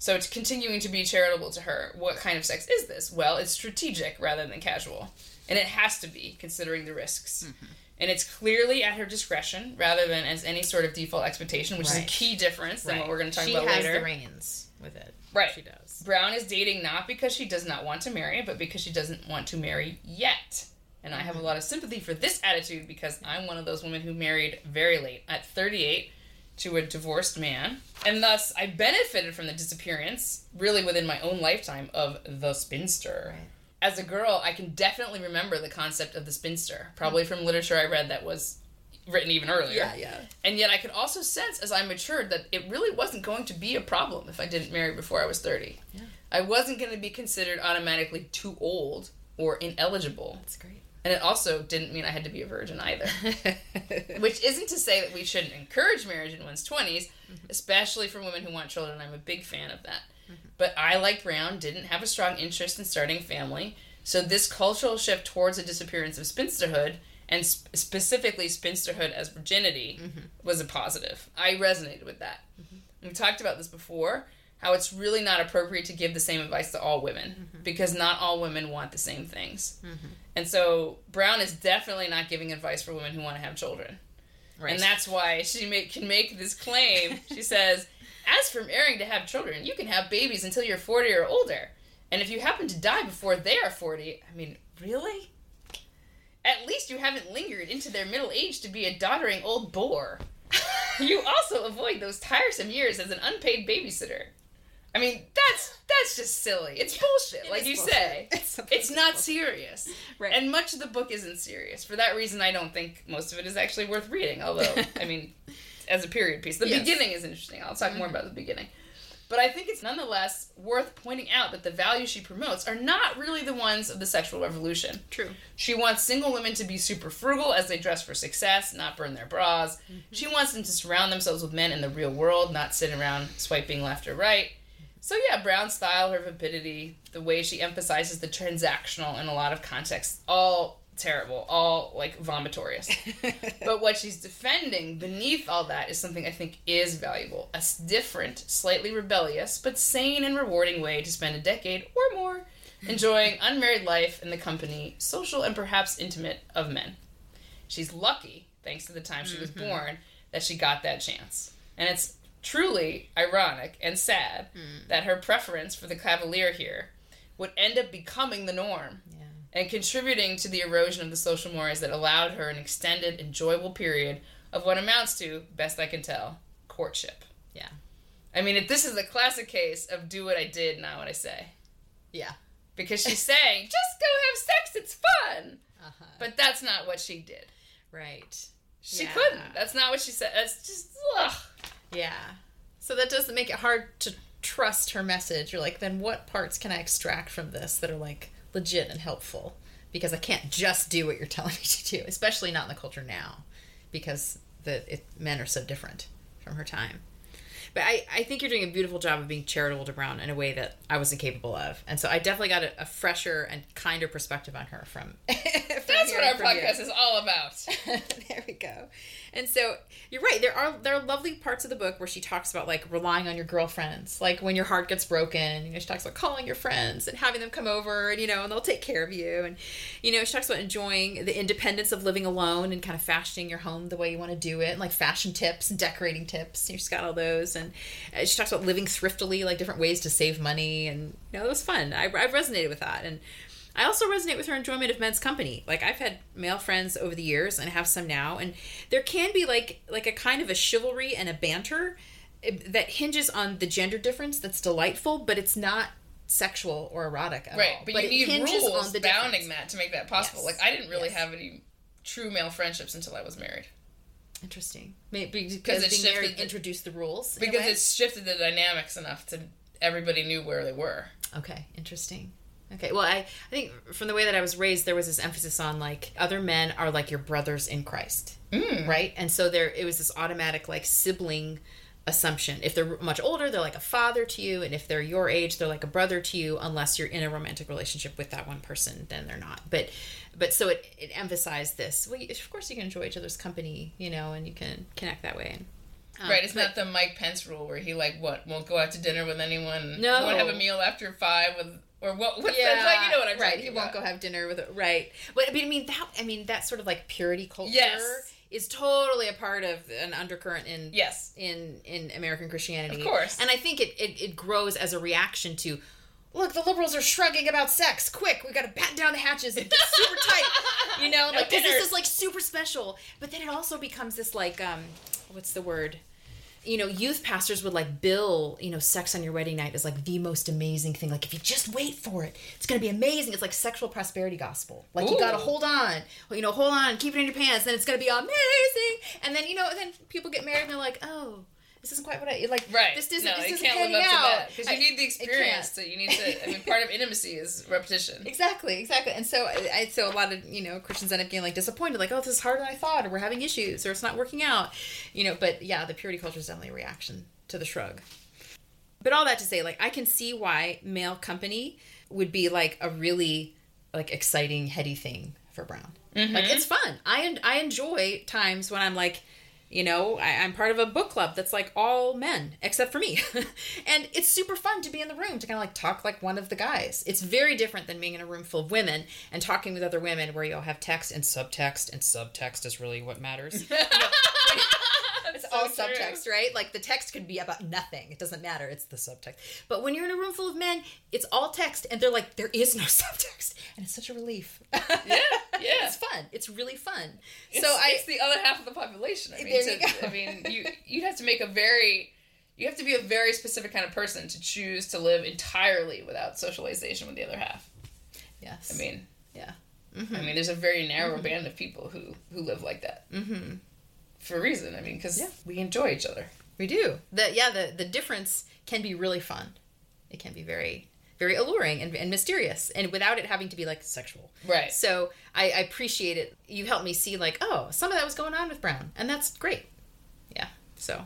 So it's continuing to be charitable to her. What kind of sex is this? Well, it's strategic rather than casual. And it has to be, considering the risks. Mm-hmm. And it's clearly at her discretion rather than as any sort of default expectation, which is a key difference than what we're going to talk she about has later. the reins with it. Right. She does. Brown is dating not because she does not want to marry, but because she doesn't want to marry yet. And I have a mm-hmm. lot of sympathy for this attitude because I'm one of those women who married very late, at 38, to a divorced man. And thus, I benefited from the disappearance, really within my own lifetime, of the spinster. Right. As a girl, I can definitely remember the concept of the spinster, probably from literature I read that was written even earlier. yeah. yeah. And yet I could also sense as I matured that it really wasn't going to be a problem if I didn't marry before I was 30. Yeah. I wasn't going to be considered automatically too old or ineligible. That's great. And it also didn't mean I had to be a virgin either. (laughs) Which isn't to say that we shouldn't encourage marriage in one's 20s, mm-hmm. especially for women who want children. I'm a big fan of that. Mm-hmm. But I, like Brown, didn't have a strong interest in starting a family. So this cultural shift towards a disappearance of spinsterhood, and sp- specifically spinsterhood as virginity, mm-hmm. was a positive. I resonated with that. Mm-hmm. We talked about this before. How it's really not appropriate to give the same advice to all women because not all women want the same things. And so Brown is definitely not giving advice for women who want to have children. right. And that's why she make, can make this claim. (laughs) She says, as for marrying to have children, you can have babies until you're 40 or older. And if you happen to die before they are 40, I mean, really? At least you haven't lingered into their middle age to be a doddering old bore. (laughs) you also avoid those tiresome years as an unpaid babysitter. I mean, that's that's just silly. It's bullshit, It like you bullshit. say. (laughs) It's It's not serious. Right. And much of the book isn't serious. For that reason, I don't think most of it is actually worth reading. Although, (laughs) I mean, as a period piece, the Yes. beginning is interesting. I'll talk more mm-hmm. about the beginning. But I think it's nonetheless worth pointing out that the values she promotes are not really the ones of the sexual revolution. True. She wants single women to be super frugal as they dress for success, not burn their bras. Mm-hmm. She wants them to surround themselves with men in the real world, not sit around swiping left or right. So yeah, Brown's style, her vapidity, the way she emphasizes the transactional in a lot of contexts, all terrible, all like vomitorious. (laughs) but what she's defending beneath all that is something I think is valuable a different, slightly rebellious, but sane and rewarding way to spend a decade or more (laughs) enjoying unmarried life in the company, social and perhaps intimate, of men. She's lucky, thanks to the time she was mm-hmm. born, that she got that chance. And it's truly ironic and sad mm. that her preference for the cavalier here would end up becoming the norm Yeah. And contributing to the erosion of the social mores that allowed her an extended, enjoyable period of what amounts to, best I can tell, courtship. Yeah. I mean, if this is a classic case of do what I did, not what I say. Yeah. Because she's (laughs) saying, just go have sex, it's fun. Uh-huh. But that's not what she did. Right. She Yeah. couldn't. That's not what she said. That's just, ugh. Yeah. So that doesn't make it hard to trust her message. You're like, then what parts can I extract from this that are like legit and helpful? Because I can't just do what you're telling (laughs) me to do, especially not in the culture now, because the it, men are so different from her time. But I, I think you're doing a beautiful job of being charitable to Brown in a way that I wasn't capable of, and so I definitely got a, a fresher and kinder perspective on her from (laughs) from That's what our from you. podcast is all about. (laughs) there we go. And so you're right. There are there are lovely parts of the book where she talks about like relying on your girlfriends, like when your heart gets broken. You know, she talks about calling your friends and having them come over, and you know, and they'll take care of you. And you know, she talks about enjoying the independence of living alone and kind of fashioning your home the way you want to do it, and like fashion tips and decorating tips. And She's got all those, and uh, she talks about living thriftily, like different ways to save money, and you know, it was fun. I I resonated with that, and. I also resonate with her enjoyment of men's company. Like I've had male friends over the years and have some now and there can be like like a kind of a chivalry and a banter eh, that hinges on the gender difference that's delightful, but it's not sexual or erotic at Right, all. but, you it need rules bounding difference. that to make that possible. Yes. Like I didn't really Yes. have any true male friendships until I was married Interesting. Maybe because it being married shifted the- introduced the rules. because it's shifted the dynamics enough to everybody knew where they were. Okay, interesting. Okay, well, I, I think from the way that I was raised, there was this emphasis on like other men are like your brothers in Christ, Mm. right? And so there, it was this automatic like sibling assumption. If they're much older, they're like a father to you, and if they're your age, they're like a brother to you, unless you're in a romantic relationship with that one person, then they're not. But, but so it it emphasized this. Well, you- of course, you can enjoy each other's company, you know, and you can connect that way. And, um, right, it's but- not the Mike Pence rule where he like what won't go out to dinner with anyone. No. won't have a meal after five with or what? What's yeah? Like, you know what I'm right. He about. won't go have dinner with it. Right, but I mean, I mean that. I mean that sort of like purity culture Yes. is totally a part of an undercurrent in Yes, in in American Christianity, Of course. And I think it it, it grows as a reaction to. Look, the liberals are shrugging about sex. Quick, we got to batten down the hatches and get super tight. (laughs) You know, No like 'cause this is like super special. But then it also becomes this like um, what's the word? You know, youth pastors would like bill, you know, sex on your wedding night as like the most amazing thing. Like if you just wait for it, it's gonna be amazing. It's like sexual prosperity gospel. Like you gotta hold on, you know, hold on, keep it in your pants, then it's gonna be amazing. And then you know, then people get married and they're like, oh, this isn't quite what I like. right. This isn't. no, this isn't can't live up to out. that because you I- need the experience. So you need to. I mean, part of intimacy is repetition. (laughs) Exactly, exactly. And so, I, so a lot of you know Christians end up getting like disappointed, like, oh, this is harder than I thought, or we're having issues, or it's not working out, you know. But yeah, the purity culture is definitely a reaction to the shrug. But all that to say, like, I can see why male company would be like a really like exciting, heady thing for Brown. Like, mm-hmm. it's fun. I I enjoy times when I'm like. You know, I, I'm part of a book club that's like all men except for me. (laughs) and it's super fun to be in the room to kind of like talk like one of the guys. It's very different than being in a room full of women and talking with other women where you'll have text and subtext, and subtext is really what matters. (laughs) it's all subtext, right? Like the text could be about nothing. It doesn't matter. It's the subtext. But when you're in a room full of men, it's all text, and they're like, there is no (laughs) subtext, and it's such a relief. Yeah, yeah. (laughs) it's fun. It's really fun. It's, so I, it's the other half of the population. I mean, to, you. I mean, you you'd have to make a very, you have to be a very specific kind of person to choose to live entirely without socialization with the other half. yes, I mean, yeah, I mean, there's a very narrow band of people who who live like that mm-hmm. For a reason. I mean, because Yeah. we enjoy each other. we do. The yeah, the the difference can be really fun. It can be very very alluring and, and mysterious, and without it having to be like sexual. Right. So I, I appreciate it. You helped me see like, oh, some of that was going on with Brown, and that's great. Yeah. So,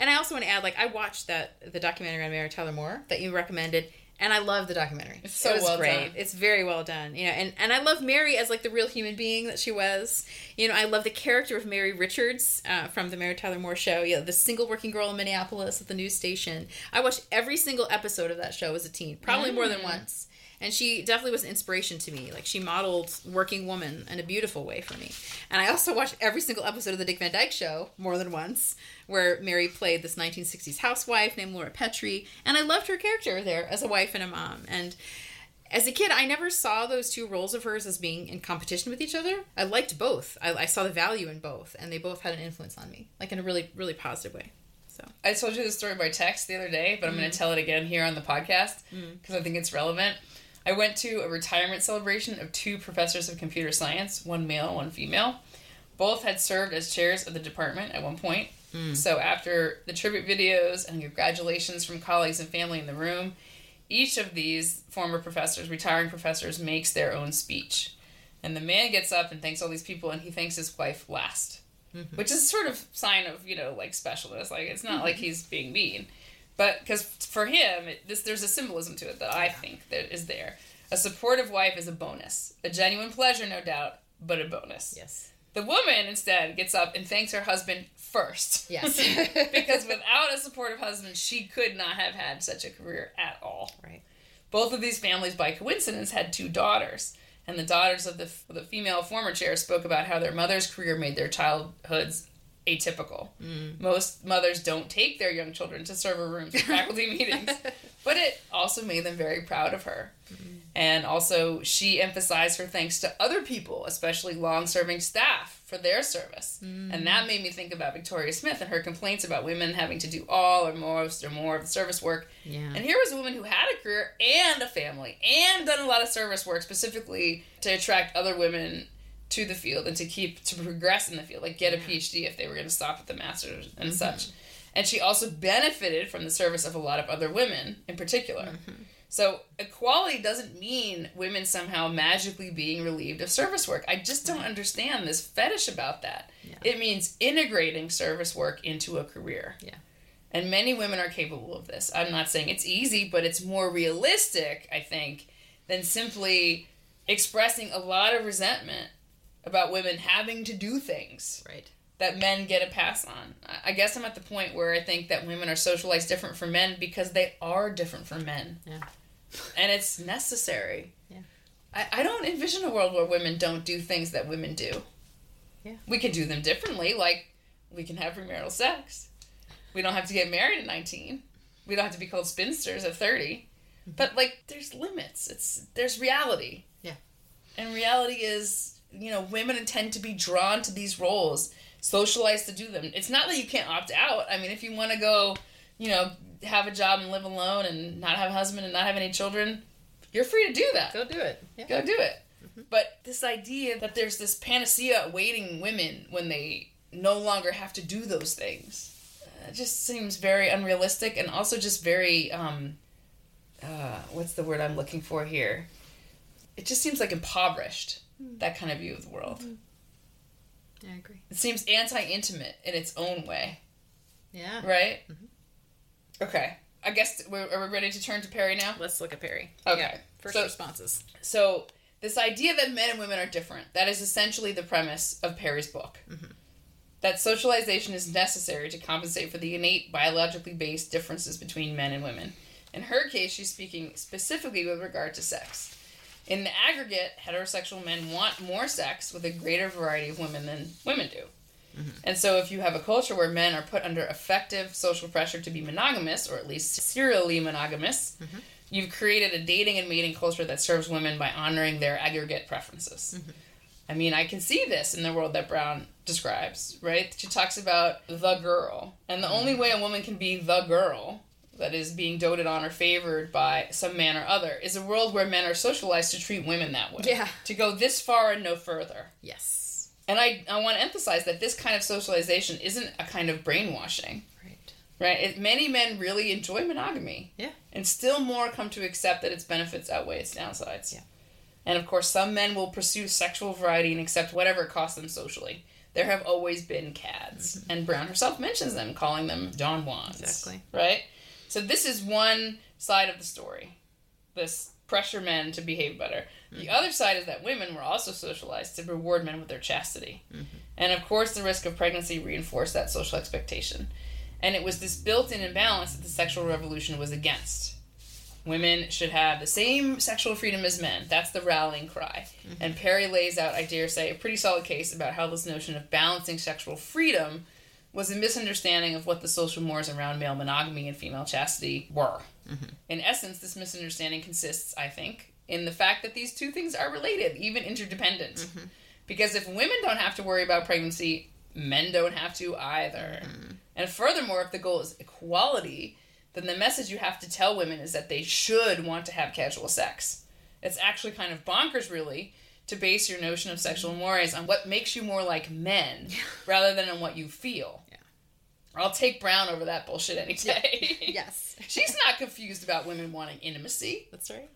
and I also want to add, like, I watched that the documentary on Mary Tyler Moore that you recommended, and I love the documentary. It's so it was well great. done. It's very well done. You know, and and I love Mary as like the real human being that she was. You know, I love the character of Mary Richards uh, from the Mary Tyler Moore show. You know, the single working girl in Minneapolis at the news station. I watched every single episode of that show as a teen, probably more than Mm. once and she definitely was an inspiration to me. Like she modeled working woman in a beautiful way for me. And I also watched every single episode of the Dick Van Dyke Show more than once, where Mary played this 1960s housewife named Laura Petrie, and I loved her character there as a wife and a mom. And as a kid, I never saw those two roles of hers as being in competition with each other. I liked both. I, I saw the value in both, and they both had an influence on me, like in a really, really positive way. So I told you this story by text the other day, but I'm going to mm. tell it again here on the podcast mm. because I think it's relevant. I went to a retirement celebration of two professors of computer science, one male, one female. Both had served as chairs of the department at one point. Hmm. So after the tribute videos and congratulations from colleagues and family in the room, each of these former professors, retiring professors, makes their own speech. And the man gets up and thanks all these people, and he thanks his wife last, mm-hmm. which is sort of sign of you know like specialness. Like it's not like mm-hmm. he's being mean, but because for him, it, this there's a symbolism to it that I think that is there. A supportive wife is a bonus, a genuine pleasure, no doubt, but a bonus. Yes. The woman instead gets up and thanks her husband first. Yes. (laughs) because (laughs) without a supportive husband, she could not have had such a career at all. Right. Both of these families, by coincidence, had two daughters. And the daughters of the, the female former chair spoke about how their mother's career made their childhoods atypical. Mm. Most mothers don't take their young children to server rooms or (laughs) faculty meetings, but it also made them very proud of her. Mm. And also, she emphasized her thanks to other people, especially long serving staff, for their service. And mm. that made me think about Victoria Smith and her complaints about women having to do all or most or more of the service work. Yeah. And here was a woman who had a career and a family and done a lot of service work specifically to attract other women to the field and to keep to progress in the field, like get a PhD if they were going to stop at the master's and mm-hmm. such. And she also benefited from the service of a lot of other women in particular. Mm-hmm. So equality doesn't mean women somehow magically being relieved of service work. I just don't understand this fetish about that. Yeah. It means integrating service work into a career. Yeah. And many women are capable of this. I'm not saying it's easy, but it's more realistic, I think, than simply expressing a lot of resentment about women having to do things Right. that men get a pass on. I- guess I'm at the point where I think that women are socialized different from men because they are different from men. Yeah. And it's necessary. Yeah. I, I don't envision a world where women don't do things that women do. Yeah. We can do them differently, like we can have premarital sex. We don't have to get married at 19. We don't have to be called spinsters at 30. Mm-hmm. But like there's limits. It's there's reality. Yeah. And reality is, you know, women tend to be drawn to these roles, socialized to do them. It's not that you can't opt out. I mean, if you want to go, you know, have a job and live alone and not have a husband and not have any children, you're free to do that. Go do it. Yeah. Go do it. But this idea that there's this panacea awaiting women when they no longer have to do those things uh, just seems very unrealistic and also just very um uh what's the word I'm looking for here? It just seems like impoverished that kind of view of the world. Mm-hmm. Yeah, I agree. It seems anti-intimate in its own way, Yeah. right? Mm-hmm. Okay. I guess we're, are we ready to turn to Perry now? Let's look at Perry. Okay. Yeah. First So- responses. So, this idea that men and women are different, that is essentially the premise of Perry's book. Mm-hmm. That socialization is necessary to compensate for the innate biologically based differences between men and women. In her case, she's speaking specifically with regard to sex. In the aggregate, heterosexual men want more sex with a greater variety of women than women do. Mm-hmm. And so, if you have a culture where men are put under effective social pressure to be monogamous, or at least serially monogamous, mm-hmm. you've created a dating and mating culture that serves women by honoring their aggregate preferences. Mm-hmm. I mean, I can see this in the world that Brown describes, right? She talks about the girl. And the only way a woman can be the girl that is being doted on or favored by some man or other is a world where men are socialized to treat women that way. Yeah. To go this far and no further. Yes. And I, I want to emphasize that this kind of socialization isn't a kind of brainwashing, Right. right? It, many men really enjoy monogamy. Yeah. And still more come to accept that its benefits outweigh its downsides. Yeah. And of course, some men will pursue sexual variety and accept whatever it costs them socially. There have always been cads. Mm-hmm. And Brown herself mentions them, calling them Don Juans. Exactly. Right? So this is one side of the story. This pressure men to behave better. The hmm. other side is that women were also socialized to reward men with their chastity. Mm-hmm. And of course, the risk of pregnancy reinforced that social expectation. And it was this built in imbalance that the sexual revolution was against. Women should have the same sexual freedom as men. That's the rallying cry. Mm-hmm. And Perry lays out, I dare say, a pretty solid case about how this notion of balancing sexual freedom was a misunderstanding of what the social mores around male monogamy and female chastity were. Mm-hmm. In essence, this misunderstanding consists, I think, in the fact that these two things are related, even interdependent. Mm-hmm. Because if women don't have to worry about pregnancy, men don't have to either. Mm-hmm. And furthermore, if the goal is equality, then the message you have to tell women is that they should want to have casual sex. It's actually kind of bonkers, really, to base your notion of sexual mores on what makes you more like men (laughs) rather than on what you feel. Yeah. I'll take Brown over that bullshit any day. (laughs) Yes. (laughs) She's not confused about women wanting intimacy. That's right.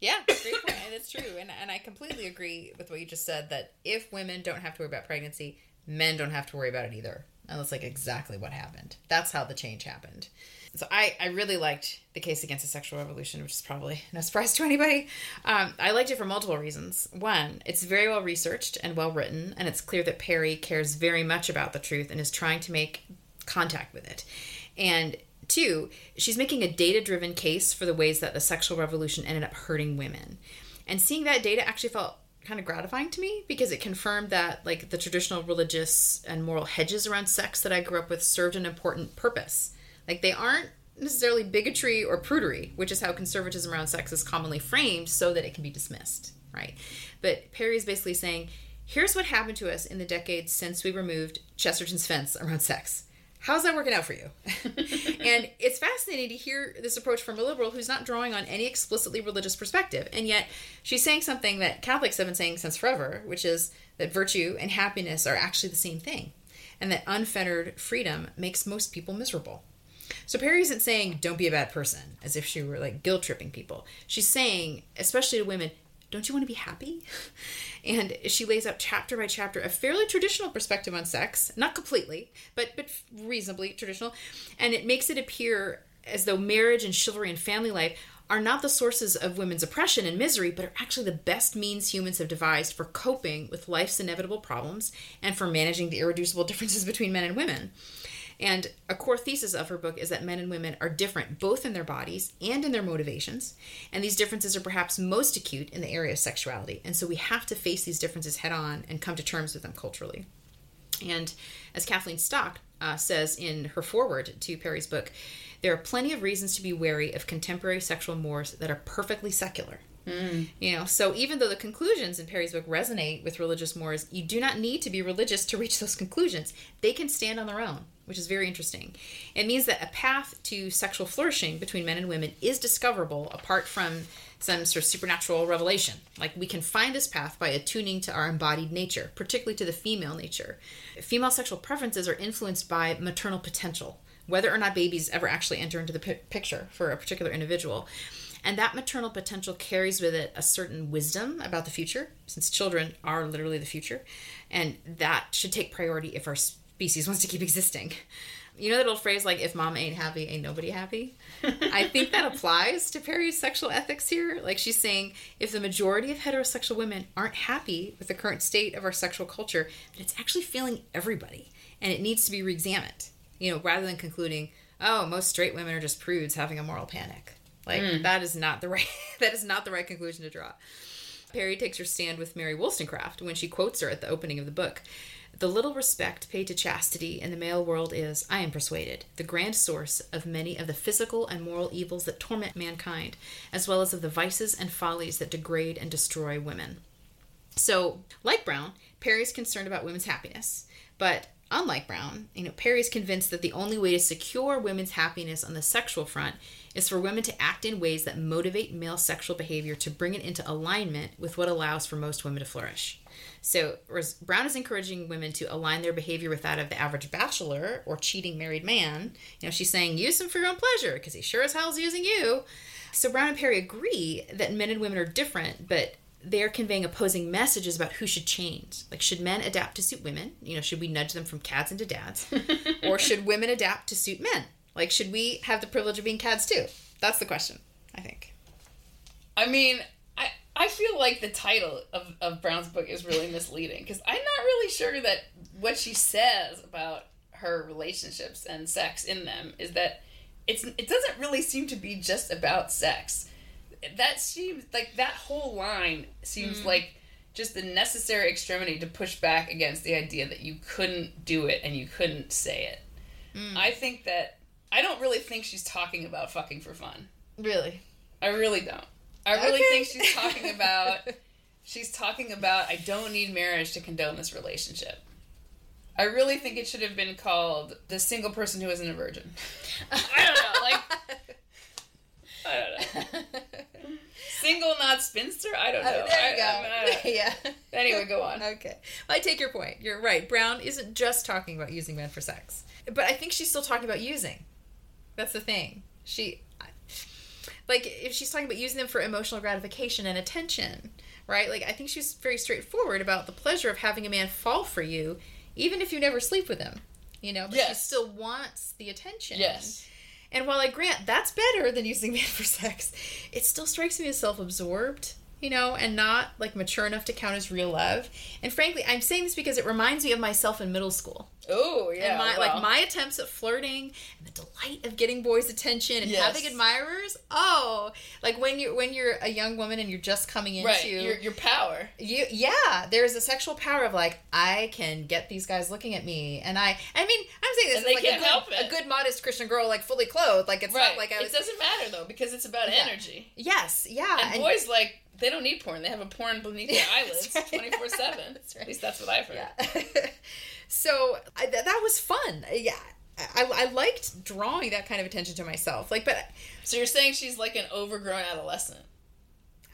Yeah, great point. And it's true. And, and I completely agree with what you just said that if women don't have to worry about pregnancy, men don't have to worry about it either. And that's like exactly what happened. That's how the change happened. So I, I really liked the case against the sexual revolution, which is probably (laughs) no surprise to anybody. Um, I liked it for multiple reasons. One, it's very well researched and well written, and it's clear that Perry cares very much about the truth and is trying to make contact with it. And two, she's making a data driven case for the ways that the sexual revolution ended up hurting women. And seeing that data actually felt kind of gratifying to me because it confirmed that like the traditional religious and moral hedges around sex that I grew up with served an important purpose. Like they aren't necessarily bigotry or prudery, which is how conservatism around sex is commonly framed so that it can be dismissed, right? But Perry is basically saying, here's what happened to us in the decades since we removed Chesterton's fence around sex how's that working out for you? (laughs) and it's fascinating to hear this approach from a liberal who's not drawing on any explicitly religious perspective. And yet she's saying something that Catholics have been saying since forever, which is that virtue and happiness are actually the same thing, and that unfettered freedom makes most people miserable. So Perry isn't saying don't be a bad person as if she were like guilt tripping people. She's saying, especially to women, don't you want to be happy? (laughs) And she lays out chapter by chapter a fairly traditional perspective on sex, not completely, but but reasonably traditional, and it makes it appear as though marriage and chivalry and family life are not the sources of women's oppression and misery, but are actually the best means humans have devised for coping with life's inevitable problems and for managing the irreducible (laughs) differences between men and women. And a core thesis of her book is that men and women are different both in their bodies and in their motivations. And these differences are perhaps most acute in the area of sexuality. And so we have to face these differences head on and come to terms with them culturally. And as Kathleen Stock uh, says in her foreword to Perry's book, there are plenty of reasons to be wary of contemporary sexual mores that are perfectly secular. Mm. You know, so even though the conclusions in Perry's book resonate with religious mores, you do not need to be religious to reach those conclusions. They can stand on their own which is very interesting. It means that a path to sexual flourishing between men and women is discoverable apart from some sort of supernatural revelation. Like we can find this path by attuning to our embodied nature, particularly to the female nature. Female sexual preferences are influenced by maternal potential, whether or not babies ever actually enter into the p- picture for a particular individual. And that maternal potential carries with it a certain wisdom about the future, since children are literally the future. And that should take priority if our species wants to keep existing. You know that old phrase like if mom ain't happy, ain't nobody happy? I think that applies to Perry's sexual ethics here. Like she's saying if the majority of heterosexual women aren't happy with the current state of our sexual culture, that it's actually failing everybody and it needs to be re-examined. You know, rather than concluding, oh, most straight women are just prudes having a moral panic. Like mm. that is not the (laughs) right that is not the right conclusion to draw. Perry takes her stand with Mary Wollstonecraft when she quotes her at the opening of the book. The little respect paid to chastity in the male world is, I am persuaded, the grand source of many of the physical and moral evils that torment mankind, as well as of the vices and follies that degrade and destroy women. So, like Brown, Perry is concerned about women's happiness, but unlike Brown, you know, Perry is convinced that the only way to secure women's happiness on the sexual front is for women to act in ways that motivate male sexual behavior to bring it into alignment with what allows for most women to flourish. So Brown is encouraging women to align their behavior with that of the average bachelor or cheating married man. You know, she's saying use him for your own pleasure because he sure as hell is using you. So Brown and Perry agree that men and women are different, but they're conveying opposing messages about who should change. Like, should men adapt to suit women? You know, should we nudge them from cads into dads? (laughs) or should women adapt to suit men? Like, should we have the privilege of being cads too? That's the question, I think. I mean, I feel like the title of, of Brown's book is really misleading because I'm not really sure that what she says about her relationships and sex in them is that it's it doesn't really seem to be just about sex. That seems like that whole line seems mm. like just the necessary extremity to push back against the idea that you couldn't do it and you couldn't say it. Mm. I think that I don't really think she's talking about fucking for fun. Really? I really don't. I really okay. think she's talking (laughs) about she's talking about I don't need marriage to condone this relationship. I really think it should have been called the single person who isn't a virgin. (laughs) I don't know, like I don't know. (laughs) Single, not spinster. I don't oh, know. Oh, there you I, go. Uh, yeah. Anyway, go on. Okay. Well, I take your point. You're right. Brown isn't just talking about using men for sex, but I think she's still talking about using. That's the thing. She like if she's talking about using them for emotional gratification and attention, right? Like I think she's very straightforward about the pleasure of having a man fall for you even if you never sleep with him. You know, but she still wants the attention. Yes. And while I grant that's better than using (laughs) men for sex, it still strikes me as self absorbed, you know, and not like mature enough to count as real love. And frankly, I'm saying this because it reminds me of myself in middle school. Oh yeah. and my well. like my attempts at flirting and the delight of getting boys' attention and Yes. having admirers. Oh, like when you when you're a young woman and you're just coming into right your your power. you yeah there's a sexual power of like i can get these guys looking at me and i i mean i'm saying this And like can't a, good, help it. a good modest christian girl like fully clothed like it's Right. not like i was it doesn't matter though because it's about Yeah. energy. yes yeah And, boys like they don't need porn. They have a porn beneath their (laughs) eyelids (laughs) twenty four seven. At least that's what I've heard. yeah (laughs) so I, th- that was fun yeah I, I liked drawing that kind of attention to myself like but So you're saying she's like an overgrown adolescent.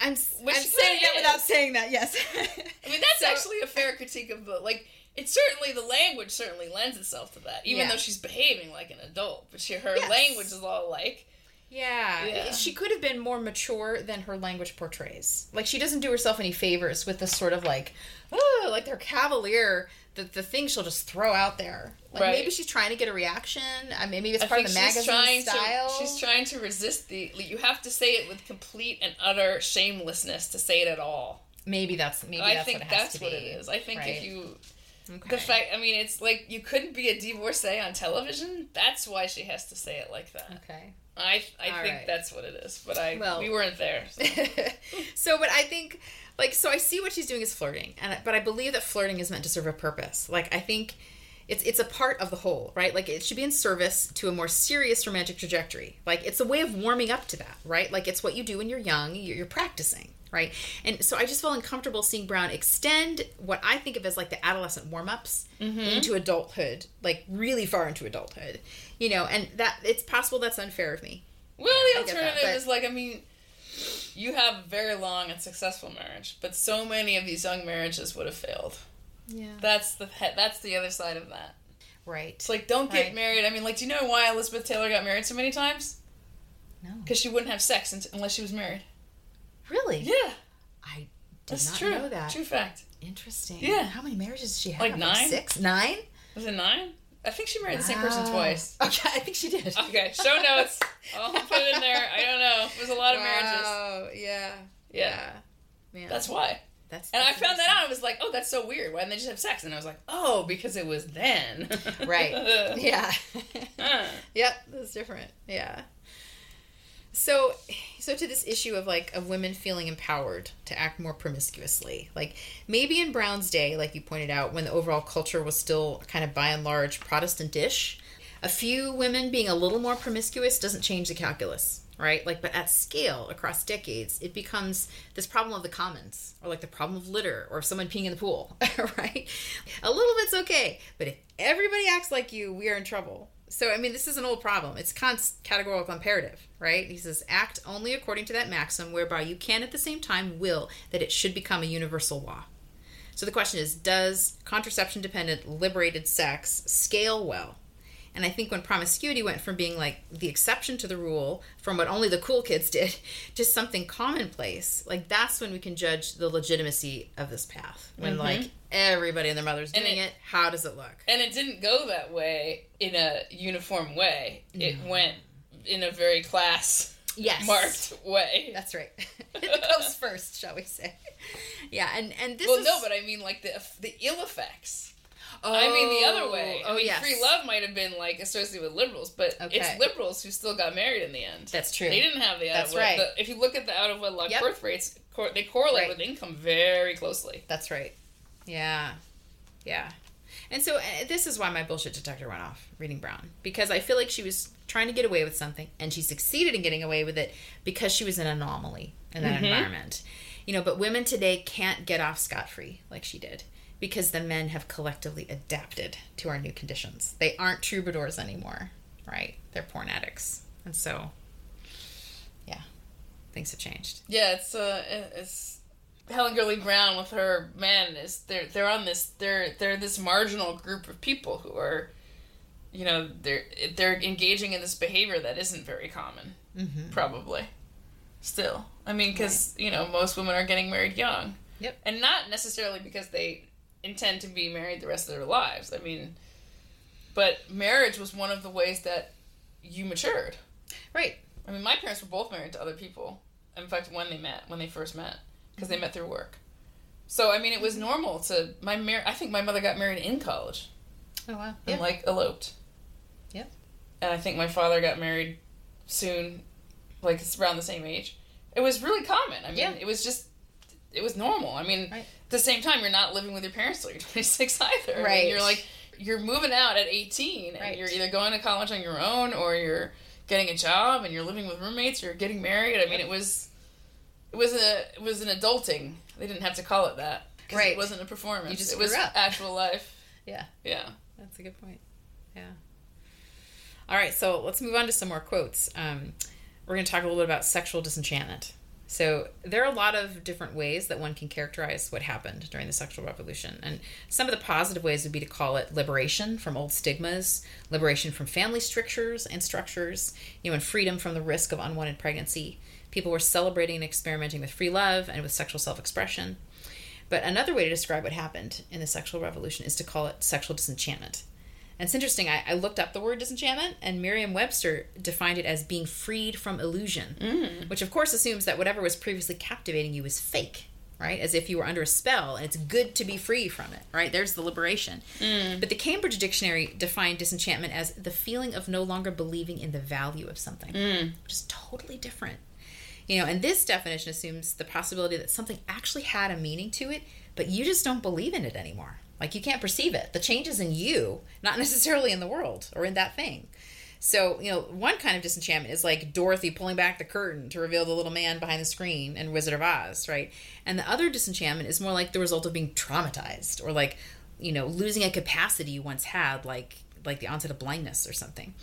i'm, I'm she saying that without saying that yes (laughs) I mean, (laughs) that's So- actually a fair critique of the like. It's certainly the language certainly lends itself to that, even Yeah. though she's behaving like an adult. But she her Yes. language is all like Yeah. Yeah. She could have been more mature than her language portrays. Like she doesn't do herself any favors with this sort of like, oh, like they're cavalier. The, the thing she'll just throw out there. Like Right. maybe she's trying to get a reaction. I mean, maybe it's I part of the she's magazine trying style. to she's trying to resist the. You have to say it with complete and utter shamelessness to say it at all. maybe that's maybe I that's think what it has that's what be. it is. I think right? if you Okay. the fact, I mean, it's like you couldn't be a divorcee on television. That's why she has to say it like that. Okay. I I All think right. that's what it is. But I Well- we weren't there. so. (laughs) so, but I think, like, so I see what she's doing is flirting, and but I believe that flirting is meant to serve a purpose. Like, I think it's it's a part of the whole, right? Like, it should be in service to a more serious romantic trajectory. Like, it's a way of warming up to that, right? Like, it's what you do when you're young. You're, you're practicing, right? And so I just felt uncomfortable seeing Brown extend what I think of as like the adolescent warm ups mm-hmm. into adulthood, like really far into adulthood, you know. And that it's possible that's unfair of me. Well, the that, alternative is like I mean, you have a very long and successful marriage, but so many of these young marriages would have failed. Yeah. That's the that's the other side of that. Right. It's like don't get Right. married. I mean, like, do you know why Elizabeth Taylor got married so many times? No. Because she wouldn't have sex unless she was married. Really? Yeah, I did that's not true. know that. True fact. Interesting. Yeah. How many marriages did she have? Like nine? Six? Nine? Was it nine? I think she married the same person twice. (laughs) Okay, I think she did. Okay, show notes. I'll put it in there. I don't know. There's a lot of marriages. Wow. Yeah. Yeah. Man. That's why. that's And I found that out. I was like, oh, that's so weird. Why didn't they just have sex? And I was like, oh, because it was then. Right. (laughs) Yeah. Huh. (laughs) yep, that's different. Yeah. So, so to this issue of like of women feeling empowered to act more promiscuously, like maybe in Brown's day, like you pointed out, when the overall culture was still kind of by and large Protestantish, a few women being a little more promiscuous doesn't change the calculus, right? Like, but at scale across decades, it becomes this problem of the commons, or like the problem of litter, or someone peeing in the pool, (laughs) right? A little bit's okay, but if everybody acts like you, we are in trouble. So, I mean, this is an old problem. It's Kant's categorical imperative, right? He says, act only according to that maxim whereby you can at the same time will that it should become a universal law. So the question is, does contraception dependent liberated sex scale well? And I think when promiscuity went from being like the exception to the rule, from what only the cool kids (laughs) did, to something commonplace, like that's when we can judge the legitimacy of this path. When mm-hmm. like everybody and their mother's doing it- it, how does it look? And it didn't go that way in a uniform way. It went in a very class Yes. marked way. That's right. (laughs) it (laughs) goes first, shall we say? Yeah, and and this well, is no, but I mean like the the ill effects. I mean the other way. I Oh, mean, yes. free love might have been like associated with liberals, but Okay. it's liberals who still got married in the end. That's true. They didn't have the out That's of right. The, if you look at the out of wedlock Yep. birth rates, cor- they correlate Right. with income very closely. That's right. Yeah. Yeah. And so uh, this is why my bullshit detector went off reading Brown because I feel like she was trying to get away with something and she succeeded in getting away with it because she was an anomaly in that Mhm. environment. You know, but women today can't get off scot free like she did because the men have collectively adapted to our new conditions. They aren't troubadours anymore, right? They're porn addicts. And so yeah, things have changed. Yeah, it's uh, it's Helen Gurley Brown with her men is they're they're on this they're they're this marginal group of people who are, you know, they're they're engaging in this behavior that isn't very common, Mm-hmm. probably. Still, I mean, because you know most women are getting married young. Yep. And not necessarily because they intend to be married the rest of their lives. I mean, but marriage was one of the ways that you matured. Right. I mean, my parents were both married to other people. In fact, when they met, when they first met, because they mm-hmm. met through work. So I mean, it was mm-hmm. normal to my mar- I think my mother got married in college Oh wow. and like eloped. Yep. And I think my father got married soon, like it's around the same age. It was really common. I mean, Yeah. it was just, it was normal. I mean, Right. At the same time, you're not living with your parents till you're (laughs) 26 either. Right. you're like, you're moving out at 18, and Right. you're either going to college on your own or you're getting a job and you're living with roommates or you're getting married. I mean, it was, it was a, it was an adulting. They didn't have to call it that. Right. It wasn't a performance. You just it was up. actual life. (laughs) Yeah. Yeah. That's a good point. Yeah. All right, so let's move on to some more quotes. Um, we're going to talk a little bit about sexual disenchantment. So there are a lot of different ways that one can characterize what happened during the sexual revolution. And some of the positive ways would be to call it liberation from old stigmas, liberation from family strictures and structures, you know, and freedom from the risk of unwanted pregnancy. People were celebrating and experimenting with free love and with sexual self-expression. But another way to describe what happened in the sexual revolution is to call it sexual disenchantment. It's interesting, I, I looked up the word disenchantment, and Merriam Webster defined it as being freed from illusion, mm. which of course assumes that whatever was previously captivating you is fake, right? As if you were under a spell, and it's good to be free from it, right? There's the liberation. Mm. But the Cambridge Dictionary defined disenchantment as the feeling of no longer believing in the value of something, mm. which is totally different. You know, and this definition assumes the possibility that something actually had a meaning to it, but you just don't believe in it anymore. Like you can't perceive it. The change is in you, not (laughs) necessarily in the world or in that thing. So, you know, one kind of disenchantment is like Dorothy pulling back the curtain to reveal the little man behind the screen in Wizard of Oz, right? And the other disenchantment is more like the result of being traumatized or like, you know, losing a capacity you once had, like like the onset of blindness or something.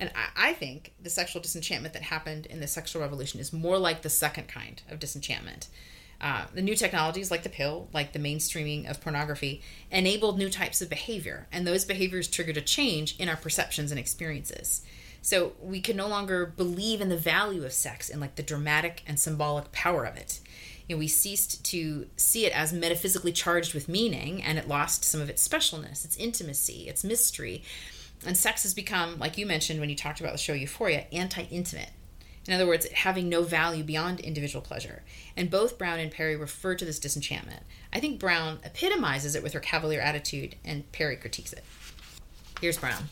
And I, I think the sexual disenchantment that happened in the sexual revolution is more like the second kind of disenchantment. Uh, the new technologies, like the pill, like the mainstreaming of pornography, enabled new types of behavior, and those behaviors triggered a change in our perceptions and experiences. So we could no longer believe in the value of sex and like the dramatic and symbolic power of it. You know, we ceased to see it as metaphysically charged with meaning, and it lost some of its specialness, its intimacy, its mystery. And sex has become, like you mentioned when you talked about the show Euphoria, anti intimate. In other words, having no value beyond individual pleasure. And both Brown and Perry refer to this disenchantment. I think Brown epitomizes it with her cavalier attitude, and Perry critiques it. Here's Brown.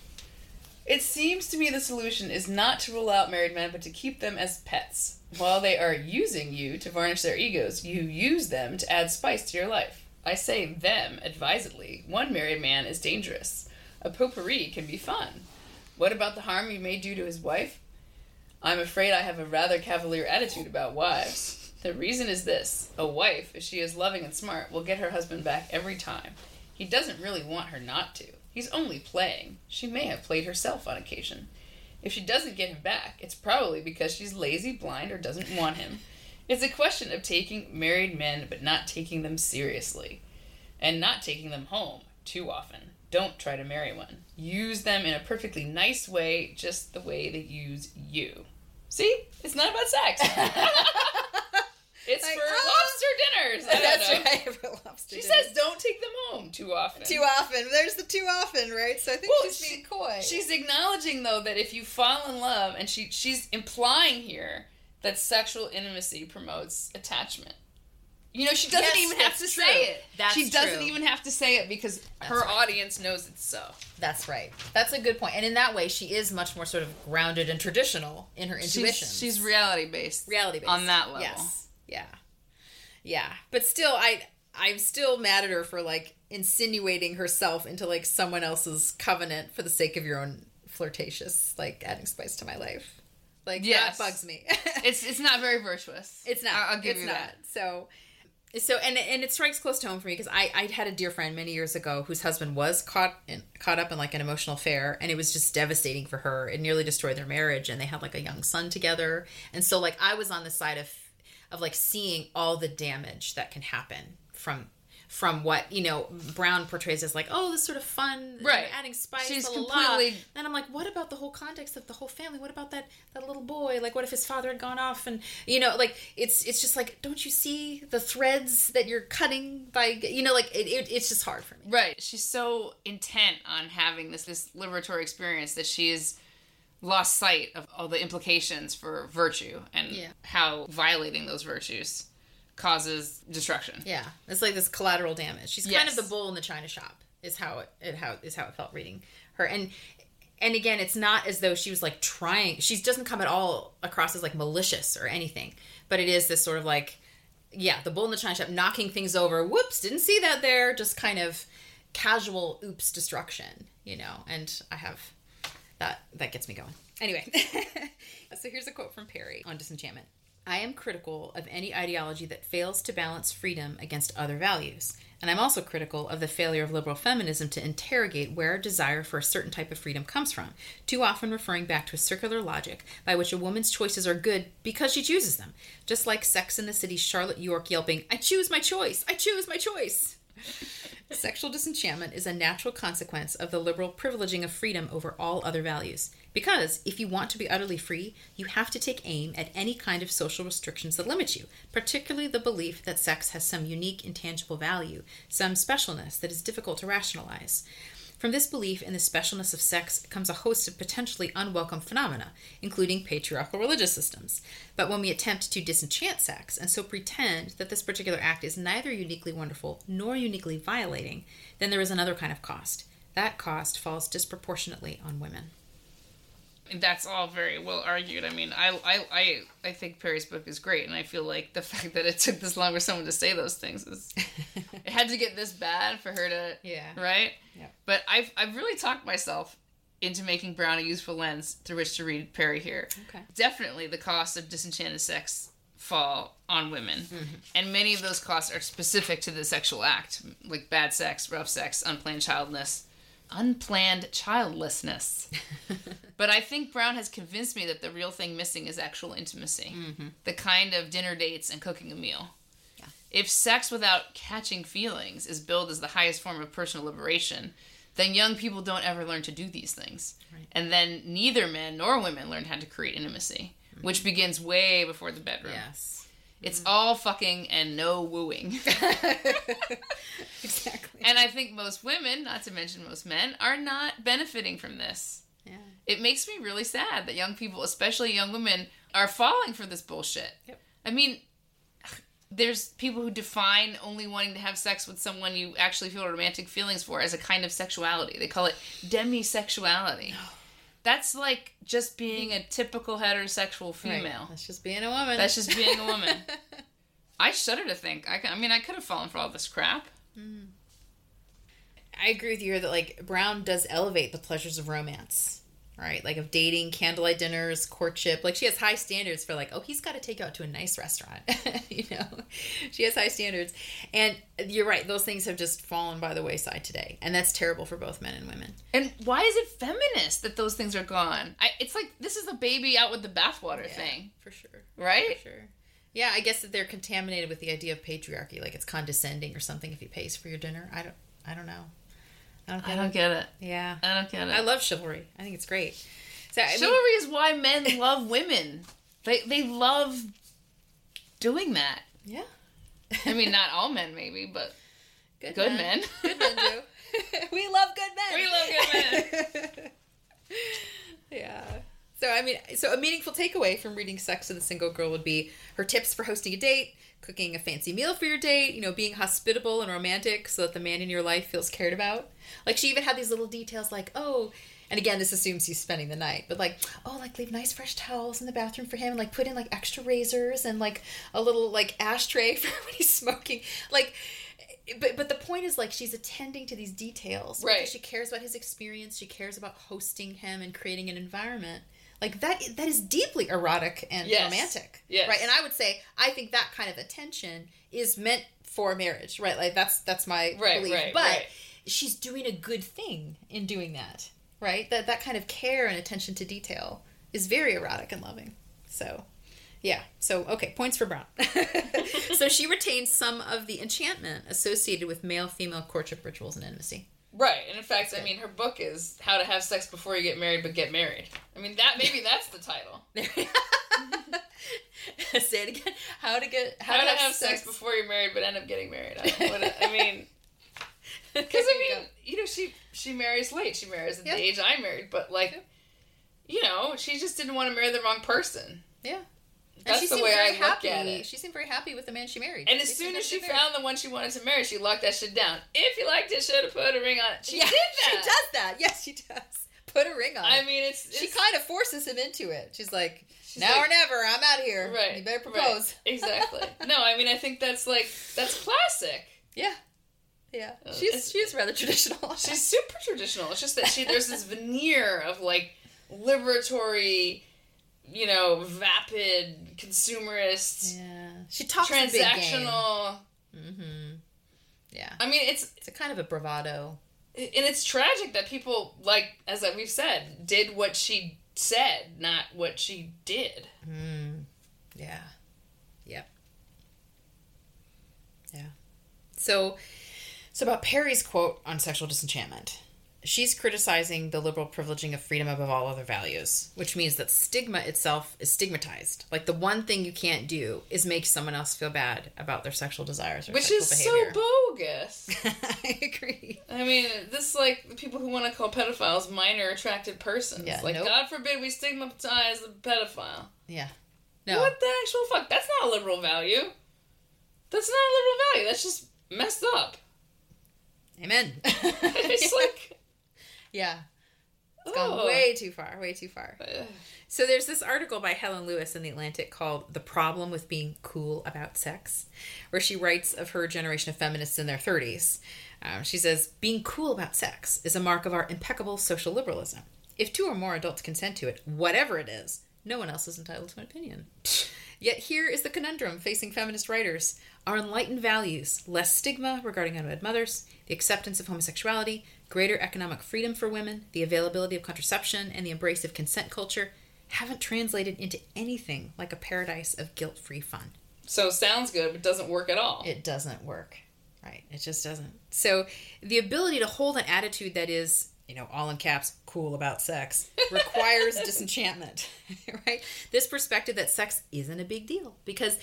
It seems to me the solution is not to rule out married men, but to keep them as pets. While they are using you to varnish their egos, you use them to add spice to your life. I say them advisedly. One married man is dangerous. A potpourri can be fun. What about the harm you may do to his wife? I'm afraid I have a rather cavalier attitude about wives. The reason is this a wife, if she is loving and smart, will get her husband back every time. He doesn't really want her not to. He's only playing. She may have played herself on occasion. If she doesn't get him back, it's probably because she's lazy, blind, or doesn't want him. It's a question of taking married men but not taking them seriously. And not taking them home too often. Don't try to marry one. Use them in a perfectly nice way, just the way they use you. See? It's not about sex. (laughs) it's Like, for ah! lobster dinners. That's know. right. for lobster She dinner. says don't take them home too often. too often. There's the too often, right? So I think Well, she's she- being coy. She's acknowledging though that if you fall in love, and she she's implying here that sexual intimacy promotes attachment. You know, she doesn't Yes, even have to that's say it. That's she doesn't true. even have to say it because her right. audience knows it's so. That's right. That's a good point. And in that way, she is much more sort of grounded and traditional in her intuition. She's, she's reality based. reality based on that level. Yes. Yeah. Yeah. But still, I I'm still mad at her for like insinuating herself into like someone else's covenant for the sake of your own flirtatious, like adding spice to my life. Like Yes. that bugs me. It's it's not very virtuous. It's not. I'll, I'll give it's you not. that. So, so and and it strikes close to home for me because I I had a dear friend many years ago whose husband was caught in caught up in like an emotional affair and it was just devastating for her. It nearly destroyed their marriage and they had like a young son together. And so like I was on the side of of like seeing all the damage that can happen from from what you know Brown portrays as like, oh, this sort of fun, Right. Adding spice. She's la, completely- And I'm like, what about the whole context of the whole family? What about that that little boy? Like, what if his father had gone off? And you know, like it's it's just like, don't you see the threads that you're cutting by you know, like it, it it's just hard for me. Right. She's so intent on having this this liberatory experience that she's lost sight of all the implications for virtue and Yeah. how violating those virtues causes destruction. Yeah, it's like this collateral damage. She's kind Yes. of the bull in the china shop. Is how it, it how is how it felt reading her and. And again, it's not as though she was like trying. She doesn't come at all across as like malicious or anything. But it is this sort of like, yeah, the bull in the china shop knocking things over. Whoops, didn't see that there. Just kind of casual oops destruction, you know. And I have that that gets me going. Anyway, (laughs) so here's a quote from Perry on disenchantment. I am critical of any ideology that fails to balance freedom against other values. And I'm also critical of the failure of liberal feminism to interrogate where a desire for a certain type of freedom comes from, too often referring back to a circular logic by which a woman's choices are good because she chooses them. Just like Sex in the City's Charlotte York yelping, I choose my choice! I choose my choice! Sexual disenchantment is a natural consequence of the liberal privileging of freedom over all other values. Because if you want to be utterly free, you have to take aim at any kind of social restrictions that limit you, particularly the belief that sex has some unique intangible value, some specialness that is difficult to rationalize. From this belief in the specialness of sex comes a host of potentially unwelcome phenomena, including patriarchal religious systems. But when we attempt to disenchant sex and so pretend that this particular act is neither uniquely wonderful nor uniquely violating, then there is another kind of cost. That cost falls disproportionately on women. That's all very well argued. I mean, I, I, I, I think Perry's book is great, and I feel like the (laughs) fact that it took this long for someone to say those things is (laughs) it had to get this bad for her to Yeah. right Yeah. but I've I've really talked myself into making Brown a useful lens through which to read Perry here. Okay. Definitely the costs of disenchanted sex fall on women. Mm-hmm. And many of those costs are specific to the sexual act, like bad sex, rough sex, unplanned childlessness, unplanned childlessness. (laughs) but I think Brown has convinced me that the real thing missing is actual intimacy. Mm-hmm. The kind of dinner dates and cooking a meal. If sex without catching feelings is billed as the highest form of personal liberation, then young people don't ever learn to do these things. Right. And then neither men nor women learn how to create intimacy, which mm-hmm. begins way before the bedroom. Yes. It's mm-hmm. all fucking and no wooing. (laughs) (laughs) exactly. and I think most women, not to mention most men, are not benefiting from this. Yeah. It makes me really sad that young people, especially young women, are falling for this bullshit. Yep. I mean, there's people who define only wanting to have sex with someone you actually feel romantic feelings for as a kind of sexuality. They call it demisexuality. That's like just being a typical heterosexual female. Right. That's just being a woman. That's just being a woman. (laughs) I shudder to think. I, I mean, I could have fallen for all this crap. Mm-hmm. I agree with you that like Brown does elevate the pleasures of romance, right? Like of dating, candlelight dinners, courtship. Like she has high standards for like, oh, he's got to take you out to a nice restaurant. (laughs) you know, she has high standards, and you're right. Those things have just fallen by the wayside today, and that's terrible for both men and women. And why is it feminist that those things are gone? I, it's like this is the baby out with the bathwater Yeah, thing, for sure. right? For sure. Yeah, I guess that they're contaminated with the idea of patriarchy, like it's condescending or something if he pays for your dinner. I don't. I don't know. I don't. I Get don't it. get it. Yeah. I don't get it. I love chivalry. I think it's great. So I mean, Chivalry is why men (laughs) love women. They they love doing that. yeah. I mean, not all men, (laughs) maybe, but Good, good men. Good men do. (laughs) we love good men. We love good men. yeah. So I mean, so a meaningful takeaway from reading Sex and the Single Girl would be her tips for hosting a date, cooking a fancy meal for your date, you know, being hospitable and romantic so that the man in your life feels cared about. Like she even had these little details like, oh, and again, this assumes he's spending the night, but like, oh, like leave nice fresh towels in the bathroom for him, and like put in like extra razors and like a little like ashtray (laughs) for when he's smoking. Like, but but the point is like she's attending to these details. Right. Because she cares about his experience. She cares about hosting him and creating an environment. Like that that is deeply erotic and Yes. romantic. Yes. Right. And I would say I think that kind of attention is meant for marriage. Right. Like that's that's my Right, belief. right, but right. she's doing a good thing in doing that. Right? That that kind of care and attention to detail is very erotic and loving. So Yeah. So, okay, points for Brown. (laughs) so she retains some of the enchantment associated with male female courtship rituals and intimacy. Right, and in fact, I mean, her book is "How to Have Sex Before You Get Married, but Get Married." I mean, that maybe (laughs) that's the title. (laughs) Say it again. How to get how, how to, have, have sex, sex, before you're married, but end up getting married. I, what, I mean, (laughs) because I mean, you know, she she marries late. She marries at yep. the age I married, but like, yep. you know, she just didn't want to marry the wrong person. Yeah. That's the way I happy. look at it. She seemed very happy with the man she married. And as she soon as she found the one she wanted to marry, she locked that shit down. If you liked it, she should have put a ring on it. She yeah, did that. She does that. Yes, she does. Put a ring on it. I it. mean, it's, it's she kind of forces him into it. She's like, She's now like, or never. I'm out of here. Right. You better propose. Right. (laughs) Exactly. no, I mean, I think that's like that's classic. Yeah. Yeah. Uh, she's she's rather (laughs) traditional. she's super traditional. It's just that she there's this veneer of like liberatory you know, vapid, consumerist. Yeah, she talks transactional. Mm-hmm. Yeah, I mean, it's it's a kind of a bravado, and it's tragic that people like, as we've said, did what she said, not what she did. Mm. Yeah. Yep. Yeah. So, so about Perry's quote on sexual disenchantment she's criticizing the liberal privileging of freedom above all other values, which means that stigma itself is stigmatized. Like the one thing you can't do is make someone else feel bad about their sexual desires or which sexual is behavior. so (laughs) bogus. I agree. I mean, this like the people who want to call pedophiles minor attracted persons. Yeah, like nope. God forbid we stigmatize the pedophile. Yeah. No. What the actual fuck? That's not a liberal value. That's not a liberal value. That's just messed up. Amen. (laughs) it's like yeah. It's gone way too far, way too far. So there's this article by Helen Lewis in The Atlantic called The Problem with Being Cool About Sex, where she writes of her generation of feminists in their 30s. Um, she says, Being cool about sex is a mark of our impeccable social liberalism. If two or more adults consent to it, whatever it is, no one else is entitled to an opinion. Yet here is the conundrum facing feminist writers. Our enlightened values, less stigma regarding unwed mothers, the acceptance of homosexuality, greater economic freedom for women, the availability of contraception, and the embrace of consent culture haven't translated into anything like a paradise of guilt free fun. So sounds good, but doesn't work at all. It doesn't work. Right. It just doesn't. So the ability to hold an attitude that is, you know, all in caps, cool about sex, (laughs) requires disenchantment. (laughs) Right? This perspective that sex isn't a big deal. Because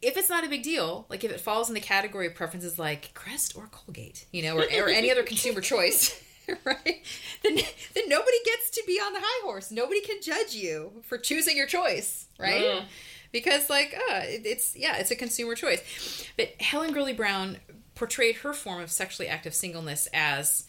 if it's not a big deal, like if it falls in the category of preferences like Crest or Colgate, you know, or, or any other consumer choice, (laughs) right? Then then nobody gets to be on the high horse. Nobody can judge you for choosing your choice, right? Mm. Because like, uh, it, it's yeah, it's a consumer choice. But Helen Gurley Brown portrayed her form of sexually active singleness as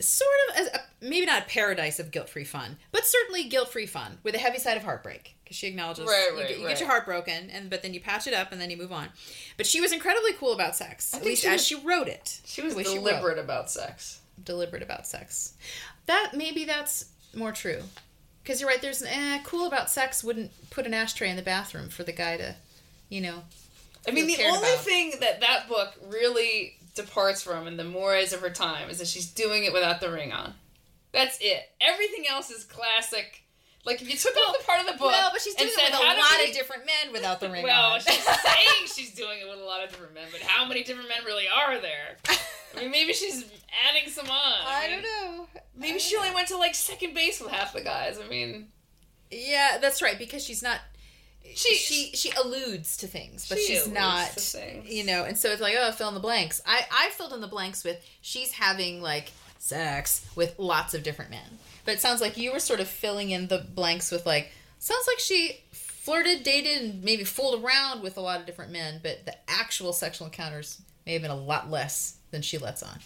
sort of as a, maybe not a paradise of guilt-free fun, but certainly guilt-free fun with a heavy side of heartbreak because she acknowledges right, you, right, get, you right. get your heart broken and but then you patch it up and then you move on. But she was incredibly cool about sex, at least she as was, she wrote it. She was deliberate she about sex. Deliberate about sex. That maybe that's more true. Because you're right. There's an eh, cool about sex wouldn't put an ashtray in the bathroom for the guy to, you know. I mean, the only about. thing that that book really departs from in the mores of her time is that she's doing it without the ring on. That's it. Everything else is classic. Like if you took well, out the part of the book, well, but she's doing it with a lot we... of different men without the (laughs) ring well, on. she's (laughs) saying she's doing it with a lot of different men, but how many different men really are there? I mean, maybe she's adding some on. I, I mean, don't know. Maybe she only went to like second base with half the guys. I mean, yeah, that's right because she's not she she she alludes to things, but she she's not. You know, and so it's like, oh, fill in the blanks. I I filled in the blanks with she's having like sex with lots of different men, but it sounds like you were sort of filling in the blanks with like sounds like she flirted, dated, and maybe fooled around with a lot of different men, but the actual sexual encounters may have been a lot less than she lets on.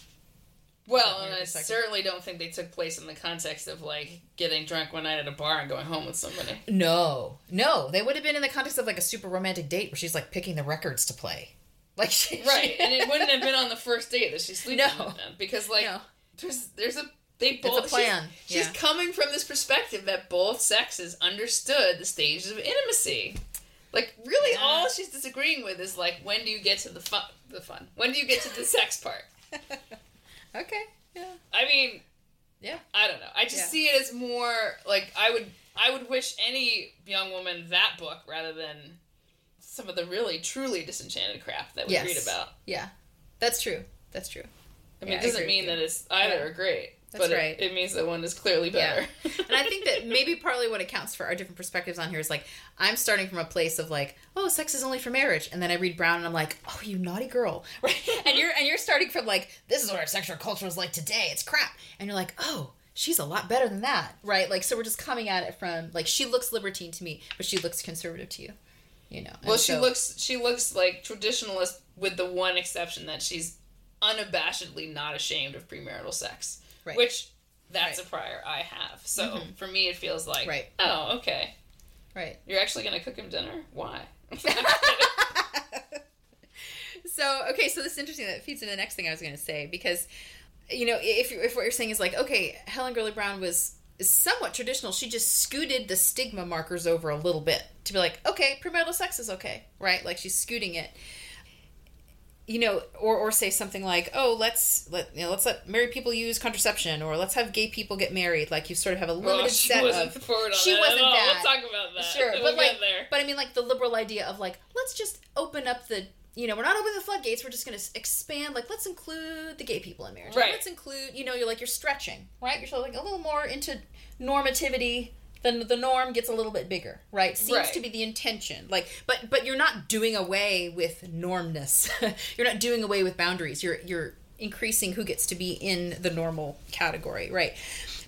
Well, and I certainly don't think they took place in the context of like getting drunk one night at a bar and going home with somebody. No, no, they would have been in the context of like a super romantic date where she's like picking the records to play, (laughs) like she, right, (laughs) and it wouldn't have been on the first date that she's sleeping no. with them because like no. there's there's a they both it's a plan. She's, yeah. she's coming from this perspective that both sexes understood the stages of intimacy. Like really, yeah. all she's disagreeing with is like when do you get to the fun? The fun. When do you get to the sex (laughs) part? Okay. Yeah. I mean, yeah. I don't know. I just yeah. see it as more like I would I would wish any young woman that book rather than some of the really truly disenchanted crap that we Yes. read about. Yeah, that's true. That's true. I mean, Yeah, it doesn't mean that it's either Yeah. great, That's but right. it, it means that one is clearly better. Yeah. And I think that (laughs) maybe partly what accounts for our different perspectives on here is like I'm starting from a place of like, oh, sex is only for marriage, and then I read Brown and I'm like, oh, you naughty girl, (laughs) right? and you're and you're starting from like, this is what our sexual culture is like today. It's crap, and you're like, oh. She's a lot better than that, right? Like, so we're just coming at it from like she looks libertine to me, but she looks conservative to you, you know. And well, she so- looks she looks like traditionalist with the one exception that she's unabashedly not ashamed of premarital sex, Right. which that's Right. a prior I have. So mm-hmm. for me, it feels like, Right. oh, okay, right. you're actually gonna cook him dinner? Why? (laughs) (laughs) so okay so this is interesting that feeds into the next thing i was going to say because you know if, if what you're saying is like okay helen gurley brown was somewhat traditional she just scooted the stigma markers over a little bit to be like okay premarital sex is okay right like she's scooting it you know or or say something like oh let's let you know let's let married people use contraception or let's have gay people get married like you sort of have a oh, limited well, set of she that wasn't that. We'll talk about that. Sure, we'll but like, there. but I mean, like the liberal idea of like, let's just open up the, you know, we're not opening the floodgates. We're just going to expand. Like, let's include the gay people in marriage. Like, Right. let's include, you know, you're like you're stretching, right? You're sort of like a little more into normativity. Then the norm gets a little bit bigger, right? Seems Right. to be the intention. Like, but but you're not doing away with normness. (laughs) you're not doing away with boundaries. You're you're increasing who gets to be in the normal category, right?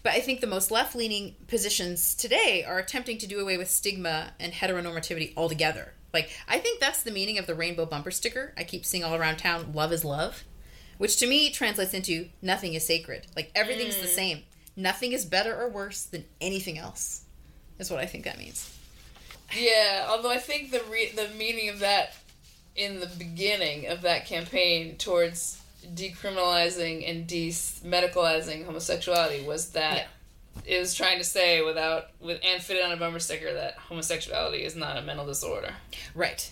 But I think the most left leaning positions today are attempting to do away with stigma and heteronormativity altogether. Like, I think that's the meaning of the rainbow bumper sticker I keep seeing all around town love is love, which to me translates into nothing is sacred. Like, everything's the mm. same. Nothing is better or worse than anything else, is what I think that means. Yeah, although I think the re- the meaning of that in the beginning of that campaign towards decriminalizing and demedicalizing homosexuality was that it was trying to say without with and fit it on a bumper sticker that homosexuality is not a mental disorder. Right.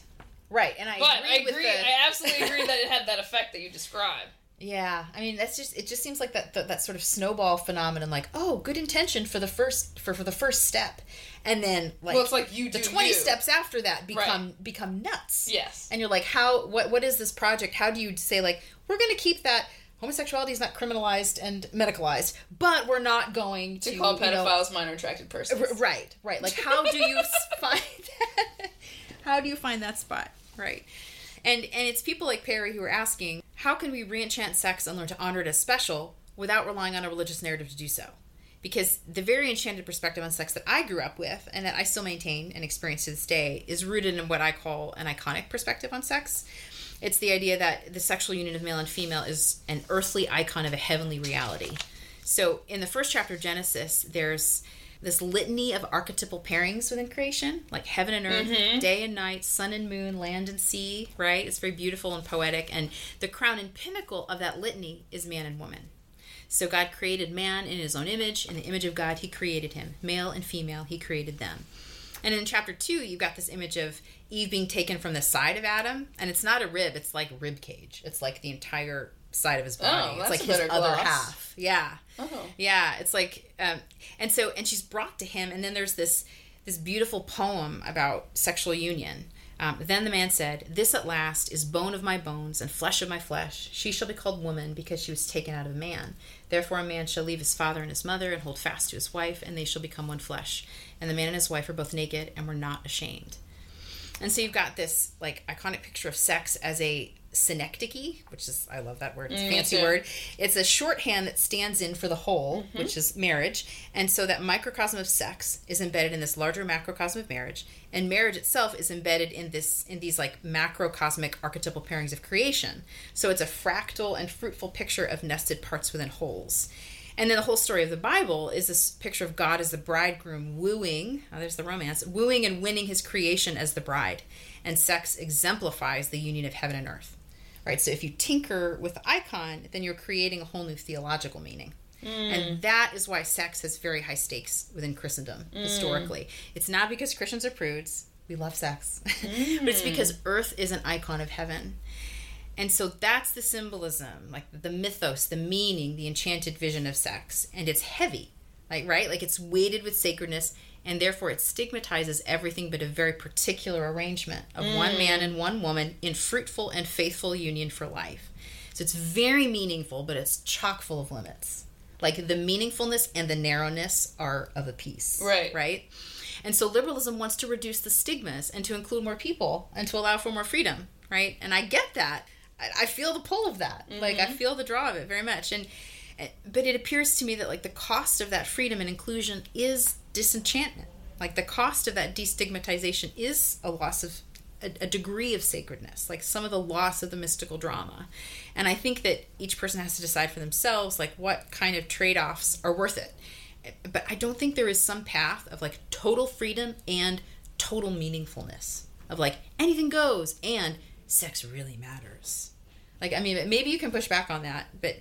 Right. And I But agree I with agree, the- I absolutely agree that it had that effect that you describe. Yeah, I mean that's just it. Just seems like that that, that sort of snowball phenomenon. Like, oh, good intention for the first for for the first step, and then like, well, it's like you the twenty you. steps after that become become nuts. Yes. and you're like, how? What? What is this project? How do you say like we're going to keep that homosexuality is not criminalized and medicalized, but we're not going to, To call you know- pedophiles minor attracted persons. R- right, right. Like, how do you (laughs) find that? How do you find that spot? Right. And and it's people like Perry who are asking, how can we reenchant sex and learn to honor it as special without relying on a religious narrative to do so? Because the very enchanted perspective on sex that I grew up with and that I still maintain and experience to this day is rooted in what I call an iconic perspective on sex. It's the idea that the sexual union of male and female is an earthly icon of a heavenly reality. So in the first chapter of Genesis, there's this litany of archetypal pairings within creation, like heaven and earth, mm-hmm. day and night, sun and moon, land and sea, right? It's very beautiful and poetic. And the crown and pinnacle of that litany is man and woman. So God created man in his own image. In the image of God, he created him. Male and female, he created them. And in chapter two, you've got this image of Eve being taken from the side of Adam, and it's not a rib; it's like rib cage. It's like the entire side of his body. that's it's like his other gloss. half. Yeah, Oh. yeah. It's like, um, and so, and she's brought to him, and then there's this this beautiful poem about sexual union. Um, then the man said, "This at last is bone of my bones and flesh of my flesh. She shall be called woman because she was taken out of man. Therefore, a man shall leave his father and his mother and hold fast to his wife, and they shall become one flesh. And the man and his wife are both naked and were not ashamed." And so you've got this like iconic picture of sex as a synecdoche, which is I love that word. It's a Mm, fancy too. word. It's a shorthand that stands in for the whole, Mm-hmm. which is marriage. And so that microcosm of sex is embedded in this larger macrocosm of marriage, and marriage itself is embedded in this in these like macrocosmic archetypal pairings of creation. So it's a fractal and fruitful picture of nested parts within wholes. And then the whole story of the Bible is this picture of God as the bridegroom wooing, oh, there's the romance, wooing and winning his creation as the bride. And sex exemplifies the union of heaven and earth. Right? So if you tinker with the icon, then you're creating a whole new theological meaning. Mm. And that is why sex has very high stakes within Christendom mm. historically. It's not because Christians are prudes. We love sex. (laughs) but it's mm. because earth is an icon of heaven. And so that's the symbolism, like the mythos, the meaning, the enchanted vision of sex. And it's heavy. Like right? Like it's weighted with sacredness and therefore it stigmatizes everything but a very particular arrangement of one man and one woman in fruitful and faithful union for life. So it's very meaningful, but it's chock full of limits. Like the meaningfulness and the narrowness are of a piece. Right. Right? And so liberalism wants to reduce the stigmas and to include more people and to allow for more freedom, right? And I get that. I, I feel the pull of that. Like I feel the draw of it very much. And eh, but it appears to me that like the cost of that freedom and inclusion is disenchantment. Like the cost of that destigmatization is a loss of a, a degree of sacredness, like some of the loss of the mystical drama. And I think that each person has to decide for themselves like what kind of trade-offs are worth it but I don't think there is some path of like total freedom and total meaningfulness of like anything goes and sex really matters. Like I mean, maybe you can push back on that, but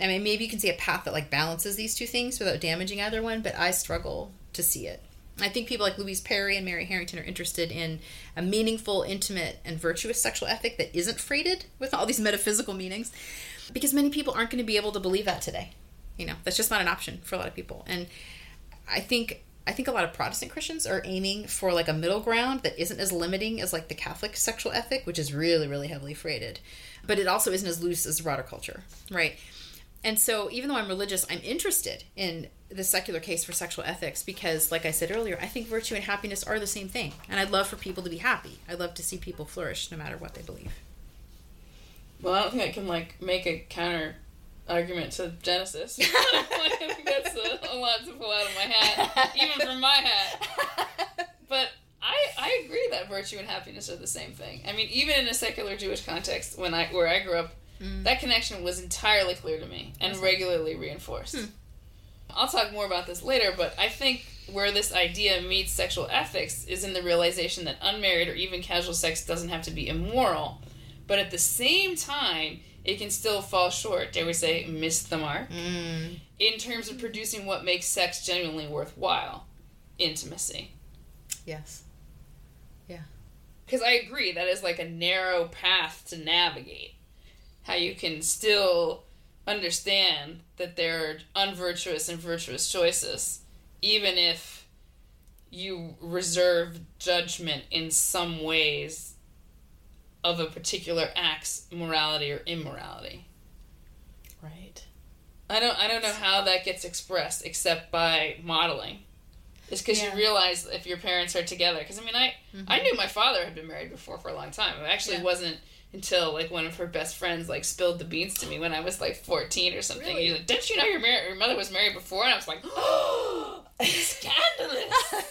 I mean, maybe you can see a path that like balances these two things without damaging either one. But I struggle to see it. I think people like Louise Perry and Mary Harrington are interested in a meaningful, intimate, and virtuous sexual ethic that isn't freighted with all these metaphysical meanings, because many people aren't going to be able to believe that today you know that's just not an option for a lot of people and i think i think a lot of protestant christians are aiming for like a middle ground that isn't as limiting as like the catholic sexual ethic which is really really heavily freighted but it also isn't as loose as broader culture right and so even though i'm religious i'm interested in the secular case for sexual ethics because like i said earlier i think virtue and happiness are the same thing and i'd love for people to be happy i'd love to see people flourish no matter what they believe Well, I don't think I can like make a counter argument to Genesis. (laughs) I that's a, a lot to pull out of my hat, even from my hat. But I I agree that virtue and happiness are the same thing. I mean, even in a secular Jewish context, when I where I grew up, that connection was entirely clear to me and regularly reinforced. I'll talk more about this later, but I think where this idea meets sexual ethics is in the realization that unmarried or even casual sex doesn't have to be immoral, but at the same time, it can still fall short, dare we say, miss the mark, mm. in terms of producing what makes sex genuinely worthwhile intimacy. yes Yeah. Because I agree, that is like a narrow path to navigate. How you can still understand that there are unvirtuous and virtuous choices, even if you reserve judgment in some ways of a particular act's morality or immorality. right I don't I don't know how that gets expressed except by modeling. It's because Yeah. you realize if your parents are together. Because I mean, I I mm-hmm. knew my father had been married before for a long time. It actually Yeah. wasn't until like one of her best friends like spilled the beans to me when I was like fourteen or something. Really? Like, "Didn't you know your mar- your mother was married before?" And I was like, (gasps) (gasps) "Oh, scandalous!"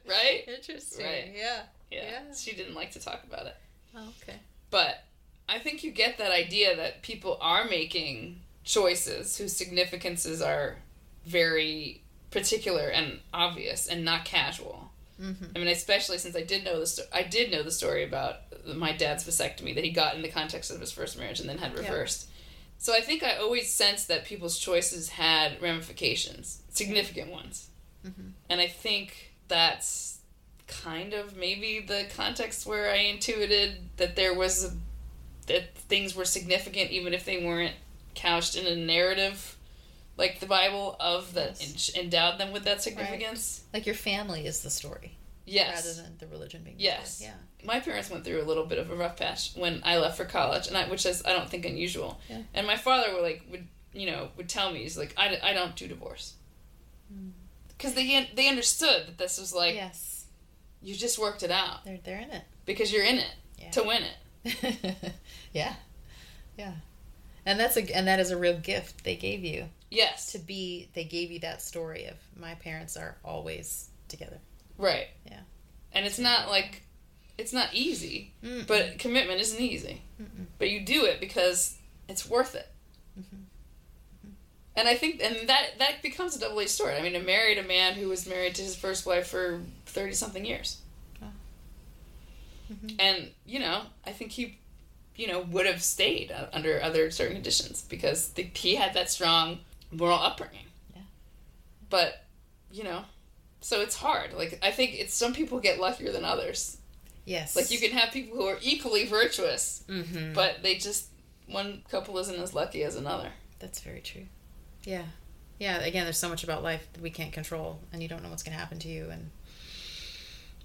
(laughs) right? Interesting. Right. Yeah. Yeah. Yeah. She didn't like to talk about it. Oh, okay. But I think you get that idea that people are making choices whose significances are very particular and obvious and not casual. Mm-hmm. I mean, especially since I did know the sto- I did know the story about my dad's vasectomy that he got in the context of his first marriage and then had reversed. So I think I always sensed that people's choices had ramifications, significant ones, Mhm. and I think that's kind of maybe the context where I intuited that there was a, that things were significant even if they weren't couched in a narrative like the Bible of that Yes. endowed them with that significance. Like your family is the story Yes. rather than the religion being. the Yes. story. my parents went through a little bit of a rough patch when I left for college, and I, which is I don't think unusual. Yeah. And my father would like would you know would tell me he's like I, I don't do divorce Mm. because they they understood that this was like yes. you just worked it out They're they're in it. because you're in it Yeah. to win it. (laughs) yeah. Yeah. And that's a and that is a real gift they gave you Yes, to be. They gave you that story of my parents are always together. right. Yeah. And it's not like it's not easy, Mm. but commitment isn't easy. Mm-mm. But you do it because it's worth it. Mhm. And I think, and that that becomes a double edged sword. I mean, I married a man who was married to his first wife for thirty something years, Mhm. and you know, I think he, you know, would have stayed under other certain conditions because the, he had that strong moral upbringing. Yeah. But, you know, so it's hard. Like I think it's some people get luckier than others. Yes. Like you can have people who are equally virtuous, Mm-hmm. but they just one couple isn't as lucky as another. That's very true. Yeah. yeah, again, there's so much about life that we can't control, and you don't know what's going to happen to you, and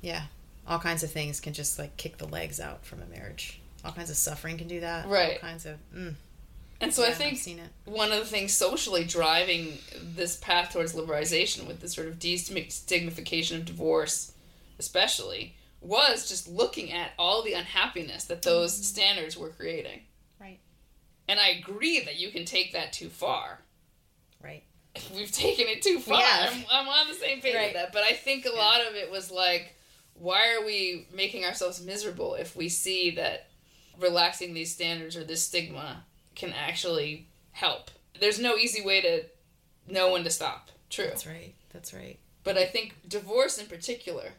yeah, all kinds of things can just like kick the legs out from a marriage. All kinds of suffering can do that. Right. All kinds of. Mm, And so yeah, I think one of the things socially driving this path towards liberalization with this sort of destigmatification of divorce, especially, was just looking at all the unhappiness that those standards were creating. Right. And I agree that you can take that too far. Right. (laughs) We've taken it too far. have. I'm, I'm on the same page Right. with that. But I think a lot of it was like, why are we making ourselves miserable if we see that relaxing these standards or this stigma can actually help? There's no easy way to know when to stop. True. That's right. That's right. But I think divorce in particular.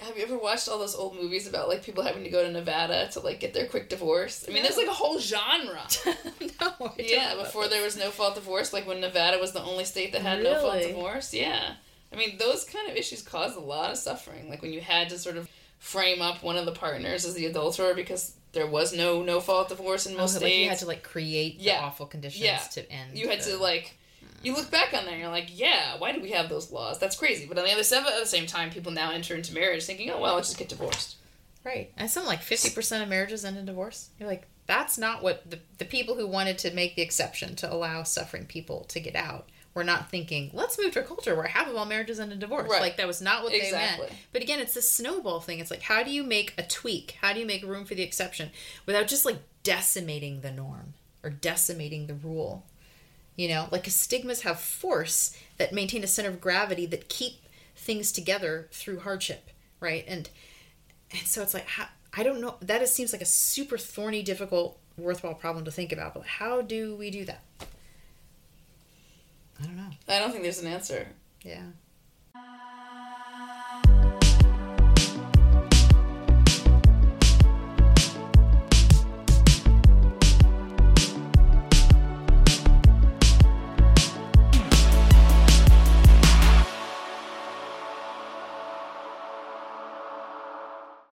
Have you ever watched all those old movies about like people having to go to Nevada to like get their quick divorce? I mean, there's like a whole genre. (laughs) no. Yeah, before there was no fault divorce, like when Nevada was the only state that had no fault divorce. Yeah. I mean, those kind of issues caused a lot of suffering. Like when you had to sort of frame up one of the partners as the adulterer because there was no no fault divorce in Oh, most so, states. like you had to like create the Yeah. awful conditions Yeah. to end. You had the- to like you look back on that and you're like, yeah, why do we have those laws? That's crazy. But on the other side, at the same time, people now enter into marriage thinking, oh well, let's just get divorced. Right. And something like 50% of marriages end in divorce. You're like, that's not what the, the people who wanted to make the exception to allow suffering people to get out were not thinking, let's move to a culture where half of all marriages end in divorce. Right. Like, that was not what they meant. But again, it's this snowball thing. It's like, how do you make a tweak? How do you make room for the exception without just like decimating the norm or decimating the rule? You know, like stigmas have force that maintain a center of gravity that keep things together through hardship, right? And and so it's like how, I don't know. That is, seems like a super thorny, difficult, worthwhile problem to think about. But how do we do that? I don't know. I don't think there's an answer. Yeah.